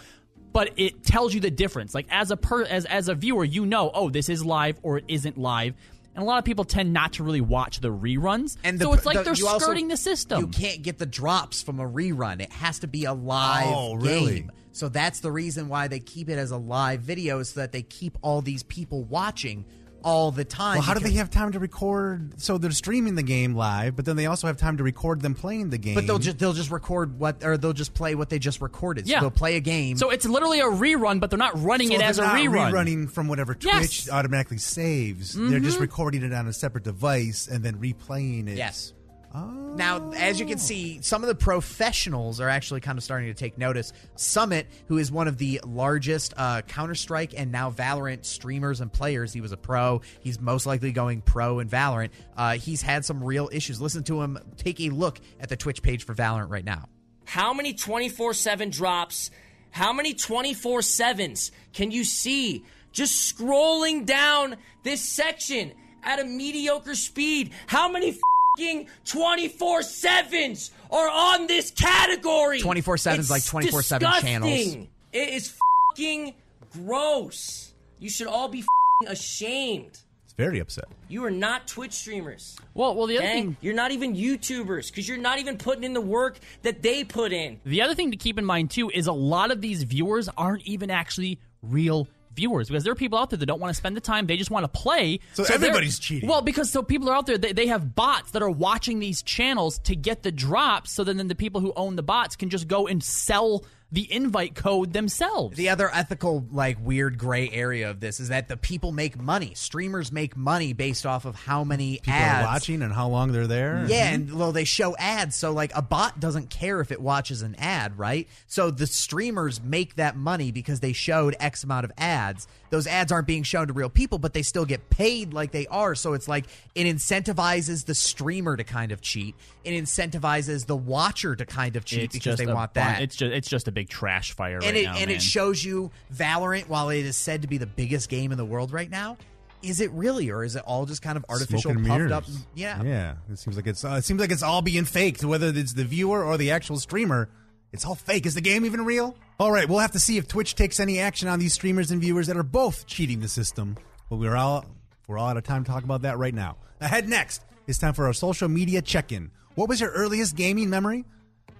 but it tells you the difference. Like as a per as as a viewer, you know, oh, this is live or it isn't live. And a lot of people tend not to really watch the reruns. And so it's like the- they're you also- skirting the system. You can't get the drops from a rerun. It has to be a live Oh, really? game. So that's the reason why they keep it as a live video, so that they keep all these people watching all the time. Well, how do they have time to record? So they're streaming the game live, but then they also have time to record them playing the game. But they'll just they'll just record what or they'll just play what they just recorded. So Yeah. they'll play a game. So it's literally a rerun, but they're not running So it they're a not rerun. rerunning from whatever Twitch Yes. automatically saves. They're just Mhm. recording it on a separate device and then replaying it. Yes. Now, as you can see, some of the professionals are actually kind of starting to take notice. Summit, who is one of the largest uh, Counter Strike and now Valorant streamers and players, he was a pro. He's most likely going pro in Valorant. Uh, he's had some real issues. Listen to him take a look at the Twitch page for Valorant right now. How many 24 7 drops? How many 24 7s can you see just scrolling down this section at a mediocre speed? How many fing 24 7s are on this category? 24/7s like 24/7 channels. disgusting. It is fing gross. You should all be fing ashamed. It's very upset. You are not Twitch streamers. Well, well, the other Okay? thing- you're not even YouTubers because you're not even putting in the work that they put in. The other thing to keep in mind too is a lot of these viewers aren't even actually real viewers because there are people out there that don't want to spend the time; they just want to play. So they're- everybody's cheating. Well, because so people are out there; they, they have bots that are watching these channels to get the drops. So then, then the people who own the bots can just go and sell the invite code themselves. The other ethical, like weird gray area of this is that the people make money. Streamers make money based off of how many People ads are watching and how long they're there. Yeah, mm-hmm. and well, they show ads, so like a bot doesn't care if it watches an ad, right? So the streamers make that money because they showed X amount of ads. Those ads aren't being shown to real people, but they still get paid like they are. So it's like it incentivizes the streamer to kind of cheat. It incentivizes the watcher to kind of cheat It's because they want bun- that. It's just it's just a big trash fire and right it now, and man. it shows you Valorant, while it is said to be the biggest game in the world right now. Is it really, or is it all just kind of artificial, Smoke puffed mirrors. up? Yeah, yeah. It seems like it's uh, it seems like it's all being faked, whether it's the viewer or the actual streamer. It's all fake. Is the game even real? All right, we'll have to see if Twitch takes any action on these streamers and viewers that are both cheating the system. But we're all we're all out of time to talk about that right now. Ahead next, it's time for our social media check-in. What was your earliest gaming memory?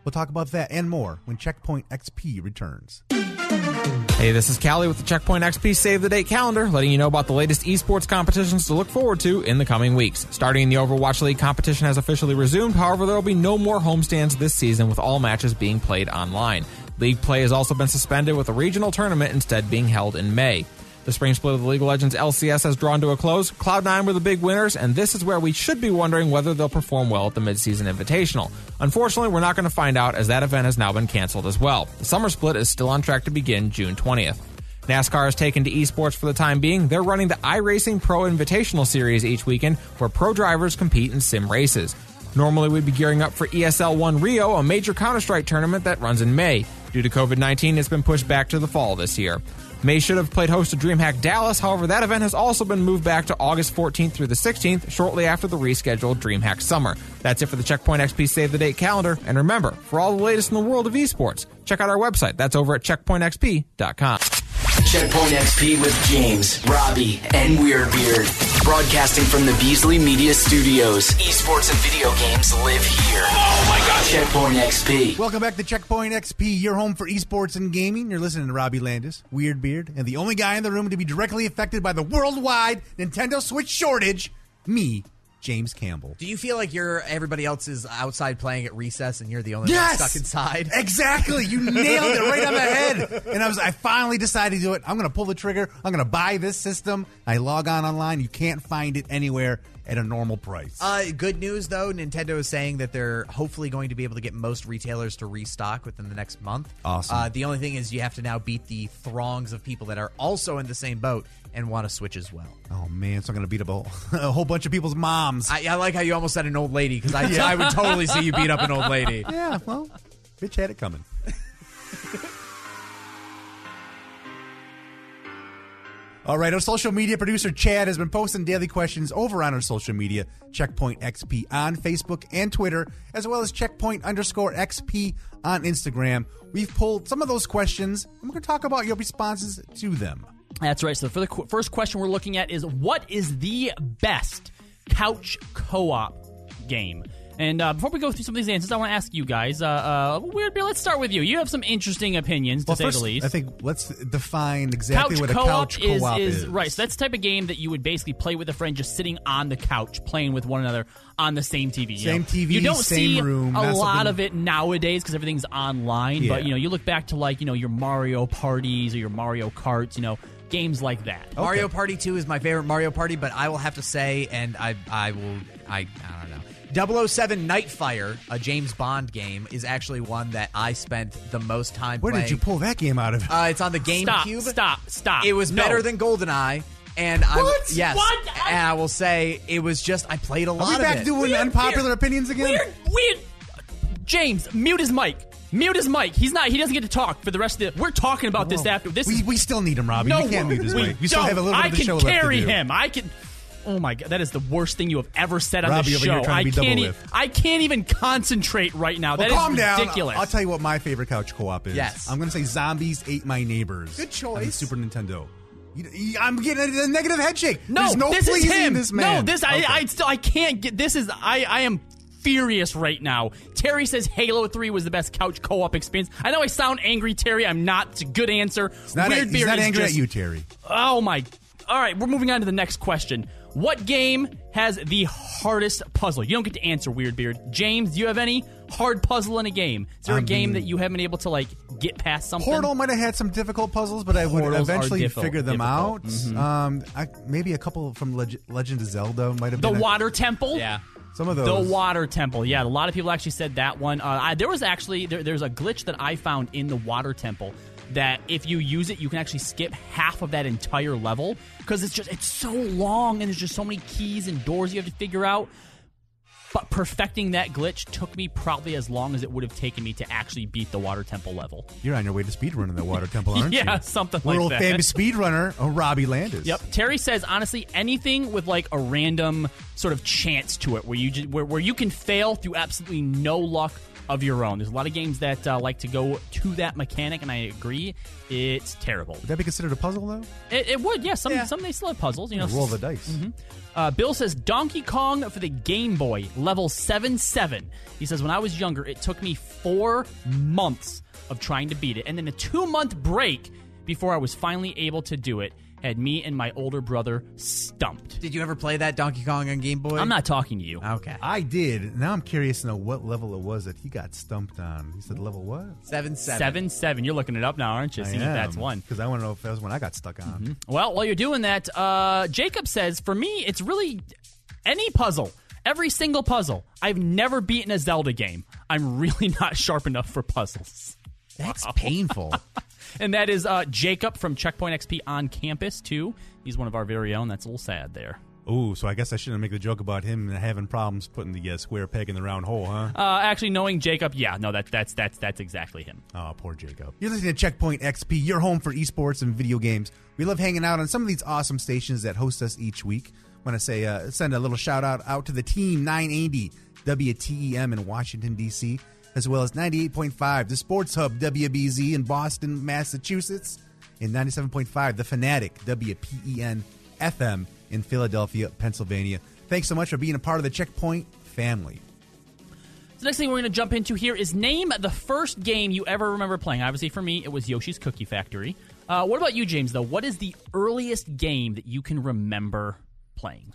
We'll talk about that and more when Checkpoint XP returns. Hey, this is Kali with the Checkpoint XP Save the Date calendar, letting you know about the latest esports competitions to look forward to in the coming weeks. Starting the Overwatch League competition has officially resumed, however, there will be no more homestands this season with all matches being played online. League play has also been suspended with a regional tournament instead being held in May. The spring split of the League of Legends LCS has drawn to a close. Cloud9 were the big winners, and this is where we should be wondering whether they'll perform well at the midseason invitational. Unfortunately, we're not going to find out as that event has now been canceled as well. The summer split is still on track to begin June 20th. NASCAR has taken to esports for the time being. They're running the iRacing Pro Invitational Series each weekend, where pro drivers compete in sim races. Normally, we'd be gearing up for ESL 1 Rio, a major Counter Strike tournament that runs in May. Due to COVID 19, it's been pushed back to the fall this year. May should have played host to DreamHack Dallas, however, that event has also been moved back to August 14th through the 16th, shortly after the rescheduled DreamHack Summer. That's it for the Checkpoint XP Save the Date calendar. And remember, for all the latest in the world of esports, check out our website. That's over at checkpointxp.com. Checkpoint XP with James, Robbie, and Weirdbeard. Broadcasting from the Beasley Media Studios. Esports and video games live here. Oh my god! Checkpoint XP. Welcome back to Checkpoint XP, your home for esports and gaming. You're listening to Robbie Landis, Weirdbeard, and the only guy in the room to be directly affected by the worldwide Nintendo Switch shortage, me, James Campbell. Do you feel like you're everybody else is outside playing at recess and you're the only Yes! one stuck inside? Exactly. You *laughs* nailed it right on the head. And I was I finally decided to do it. I'm going to pull the trigger. I'm going to buy this system. I log on online. You can't find it anywhere. At a normal price. Uh, good news though, Nintendo is saying that they're hopefully going to be able to get most retailers to restock within the next month. Awesome. Uh, the only thing is you have to now beat the throngs of people that are also in the same boat and want to switch as well. oh man, so I'm gonna beat up a whole, *laughs* a whole bunch of people's moms. I, I like how you almost said an old lady because I, *laughs* Yeah. I would totally see you beat up an old lady. *laughs* yeah, well, bitch had it coming. All right, our social media producer Chad has been posting daily questions over on our social media, Checkpoint XP on Facebook and Twitter, as well as Checkpoint underscore XP on Instagram. We've pulled some of those questions, and we're going to talk about your responses to them. That's right. So for the qu- first question we're looking at is what is the best couch co-op game? And uh, before we go through some of these answers, I want to ask you guys. Uh, uh, Weird Bear, let's start with you. You have some interesting opinions, to Well, say first, the least. I think let's define exactly couch what a couch is, co-op is, is. right. So that's the type of game that you would basically play with a friend, just sitting on the couch, playing with one another on the same TV. you Same know? TV, You don't same see room, a lot something- of it nowadays because everything's online. Yeah. But you know, you look back to like you know your Mario parties or your Mario karts. You know, games like that. Mario Party 2 is my favorite Mario Party, but I will have to say, and I I will I I don't know. 007 Nightfire, a James Bond game, is actually one that I spent the most time Where playing. did you pull that game out of? Uh, it's on the Stop, GameCube. stop, stop. It was No. better than GoldenEye. And I What? yes, What? and I will say it was just I played a lot Are lot we of back it. doing Weird, unpopular weird, opinions again? Weird, weird. James, mute his mic. Mute his mic. He's not. He doesn't get to talk for the rest of the. We're talking about this after this. we, is, we still need him, Robbie. no, we can't mute his we mic. We still don't. have a little bit I of the can show left to carry do. him. I can. Oh my god, that is the worst thing you have ever said on Robbie this over here show. trying to I can't. double e- lift. I can't even concentrate right now. Well, That is calm down. ridiculous. I'll tell you what my favorite couch co-op is. Yes. I'm going to say Zombies Ate My Neighbors. Good choice. on the Super Nintendo. You- you- I'm getting a negative head shake. No, There's no this is him. this man. No, this I, Okay. I still I can't get. This is I I am furious right now. Terry says Halo Three was the best couch co-op experience. I know I sound angry, Terry. I'm not. It's a good answer. It's not, Weird he's Beard not is angry just- at you, Terry. Oh my! All right, we're moving on to the next question. What game has the hardest puzzle? You don't get to answer, Weirdbeard. James, do you have any hard puzzle in a game? Is there a I game mean- that you haven't been able to like get past something? Portal might have had some difficult puzzles, but I would Portals are eventually difficult- figure them difficult. out. Mhm. Um, I, maybe a couple from Leg- Legend of Zelda might have The been a- Water Temple. Yeah. some of those. The those. Water Temple. Yeah, a lot of people actually said that one. Uh, I, there was actually there, there's a glitch that I found in the Water Temple that if you use it, you can actually skip half of that entire level because it's just it's so long and there's just so many keys and doors you have to figure out. But perfecting that glitch took me probably as long as it would have taken me to actually beat the Water Temple level. You're on your way to speedrunning the Water Temple, *laughs* aren't you? Yeah, something like that. World famous speedrunner, oh, Robbie Landis. Yep. Terry says honestly, anything with like a random sort of chance to it, where you just, where where you can fail through absolutely no luck of your own. There's a lot of games that uh, like to go to that mechanic, and I agree, it's terrible. Would that be considered a puzzle, though? It, it would, yeah. Some some they still have puzzles, you know. roll the dice. Uh, Bill says Donkey Kong for the Game Boy, level 7 7. He says, When I was younger, it took me four months of trying to beat it. And then a two month break before I was finally able to do it had me and my older brother stumped. Did you ever play that Donkey Kong on Game Boy? I'm not talking to you. Okay. I did. Now I'm curious to know what level it was that he got stumped on. He said level what? Seven seven. 7 7. You're looking it up now, aren't you? See if that's one. Because I want to know if that was one I got stuck on. Well, while you're doing that, uh, Jacob says, for me, it's really any puzzle. Every single puzzle. I've never beaten a Zelda game. I'm really *laughs* not sharp enough for puzzles. That's painful. *laughs* And that is uh, Jacob from Checkpoint XP on campus, too. He's one of our very own. That's a little sad there. Ooh, so I guess I shouldn't make the joke about him having problems putting the uh, square peg in the round hole, huh? Uh, actually, knowing Jacob, yeah, no, that, that's that's that's exactly him. Oh, poor Jacob. You're listening to Checkpoint XP, your home for esports and video games. We love hanging out on some of these awesome stations that host us each week. Want to say, uh, send a little shout out out to the team 980 WTEM in Washington D.C., as well as 98.5 the Sports Hub WBZ in Boston, Massachusetts, and 97.5 the Fanatic WPEN FM in Philadelphia, Pennsylvania. Thanks so much for being a part of the Checkpoint family. The next thing we're going to jump into here is name the first game you ever remember playing. Obviously, for me, it was Yoshi's Cookie Factory. Uh, what about you, James? Though, what is the earliest game that you can remember playing?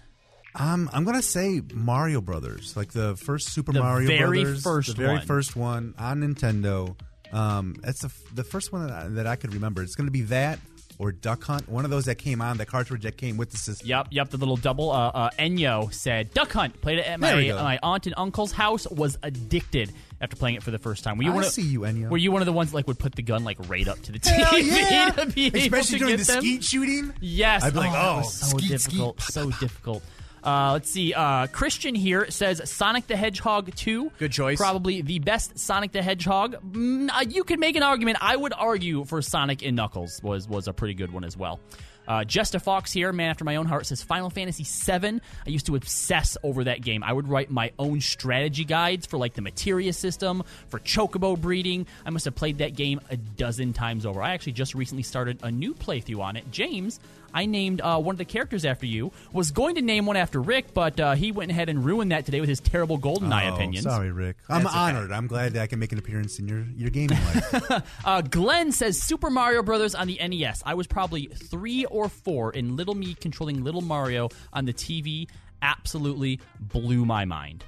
Um, I'm gonna say Mario Brothers, like the first Super The Mario very Brothers, first the very one. first one on Nintendo. Um, that's the f- the first one that I, that I could remember. It's gonna be that or Duck Hunt, one of those that came on the cartridge that came with the system. Yep, yep. The little double. Uh, uh, Enyo said Duck Hunt. Played it at There my go. my aunt and uncle's house. Was addicted after playing it for the first time. Were you I one of, see you, Enyo. Were you one of the ones that like would put the gun like right up to the TV *laughs* yeah! to be able Especially to during get the them? skeet shooting. Yes. I'd be like, that oh, was so skeet, difficult. So difficult. Uh, let's see. Uh, Christian here says Sonic the Hedgehog 2. Good choice. Probably the best Sonic the Hedgehog. Mm, uh, you could make an argument. I would argue for Sonic and Knuckles was was a pretty good one as well. Uh, Just a Fox here, man after my own heart, says Final Fantasy VII. I used to obsess over that game. I would write my own strategy guides for like the materia system, for chocobo breeding. I must have played that game a dozen times over. I actually just recently started a new playthrough on it. James, I named uh, one of the characters after you. Was going to name one after Rick, but uh, he went ahead and ruined that today with his terrible GoldenEye Oh, opinions. Sorry, Rick. I'm That's okay. honored. I'm glad that I can make an appearance in your, your gaming life. *laughs* Uh, Glenn says Super Mario Brothers on the NES. I was probably three or four, and little me controlling little Mario on the TV absolutely blew my mind.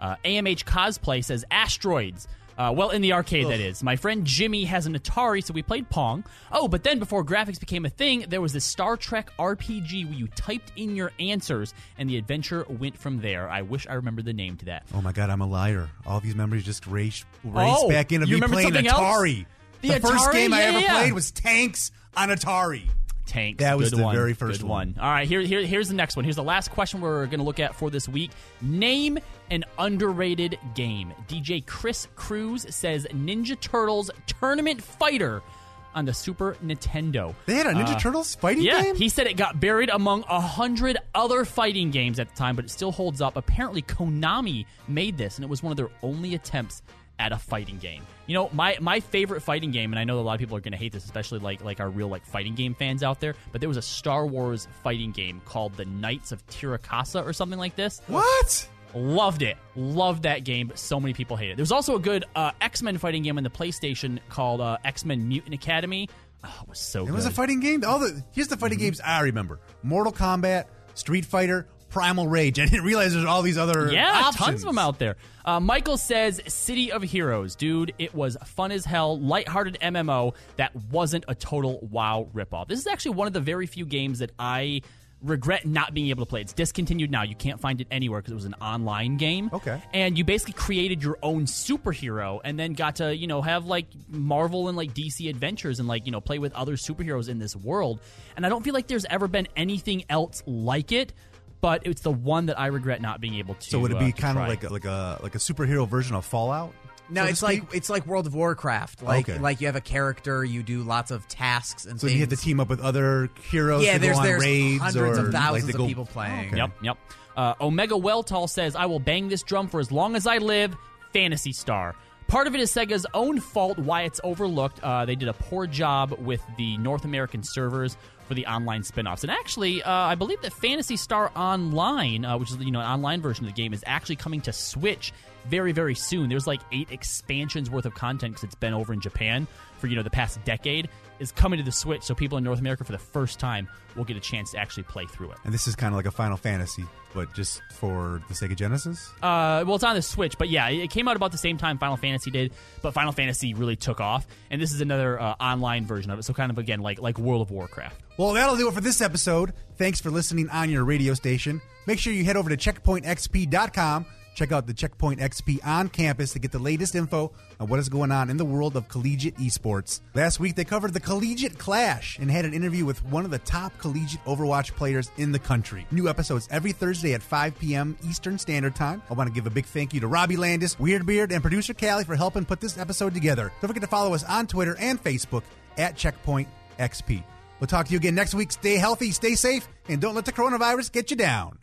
Uh, AMH Cosplay says Asteroids. Uh, well, in the arcade, that is. My friend Jimmy has an Atari, so we played Pong. Oh, but then before graphics became a thing, there was this Star Trek RPG where you typed in your answers, and the adventure went from there. I wish I remembered the name to that. oh my God, I'm a liar. All these memories just race, race Oh, back into you me playing something else? Atari. The The, first Atari? game I ever yeah. played was Tanks on Atari. Tanks. That was Good the one. very first Good one. All right, here, here, here's the next one. Here's the last question we're going to look at for this week. Name an underrated game. DJ Chris Cruz says Ninja Turtles Tournament Fighter on the Super Nintendo. They had a Ninja Uh, Turtles fighting yeah, game? he said it got buried among a hundred other fighting games at the time, but it still holds up. Apparently, Konami made this, and it was one of their only attempts at a fighting game. You know, my my favorite fighting game, and I know a lot of people are going to hate this, especially like like our real like fighting game fans out there. But there was a Star Wars fighting game called the Knights of Teräs Käsi or something like this. What? Loved it. Loved that game, but so many people hate it. There was also a good uh, X Men fighting game on the PlayStation called uh, X Men Mutant Academy. Oh, it was so It good. was a fighting game. All the here's the Mm-hmm. fighting games I remember: Mortal Kombat, Street Fighter, Primal Rage. *laughs* I didn't realize there's all these other Yeah, options. tons of them out there. Uh, Michael says City of Heroes. Dude, it was fun as hell, lighthearted MMO that wasn't a total WoW ripoff. This is actually one of the very few games that I regret not being able to play. It's discontinued now. You can't find it anywhere because it was an online game. Okay. And you basically created your own superhero and then got to, you know, have like Marvel and like DC adventures and like, you know, play with other superheroes in this world. And I don't feel like there's ever been anything else like it. But it's the one that I regret not being able to. So would it uh, be to kind of like a, like a like a superhero version of Fallout? No, so it's like it's like World of Warcraft. Like Okay. like you have a character, you do lots of tasks and So things. you have to team up with other heroes. Yeah, to there's go on there's raids hundreds or of thousands like they of people playing. Okay. Yep, yep. Uh, Omega Welltall says, I will bang this drum for as long as I live. Phantasy Star. Part of it is Sega's own fault why it's overlooked. Uh, they did a poor job with the North American servers for the online spin-offs. And actually, uh, I believe that Phantasy Star Online, uh, which is you know an online version of the game, is actually coming to Switch very very soon. There's like eight expansions worth of content because it's been over in Japan for you know the past decade. Is coming to the Switch, so people in North America for the first time will get a chance to actually play through it. And this is kind of like a Final Fantasy, but just for the Sega Genesis. Uh, well, it's on the Switch, but yeah, it came out about the same time Final Fantasy did. But Final Fantasy really took off, and this is another uh, online version of it. So kind of again like like World of Warcraft. Well, that'll do it for this episode. Thanks for listening on your radio station. Make sure you head over to checkpointxp.com. Check out the Checkpoint XP on campus to get the latest info on what is going on in the world of collegiate esports. Last week, they covered the Collegiate Clash and had an interview with one of the top collegiate Overwatch players in the country. New episodes every Thursday at 5 p.m. Eastern Standard Time. I want to give a big thank you to Robbie Landis, Weirdbeard, and producer Kali for helping put this episode together. Don't forget to follow us on Twitter and Facebook at Checkpoint XP. We'll talk to you again next week. Stay healthy, stay safe, and don't let the coronavirus get you down.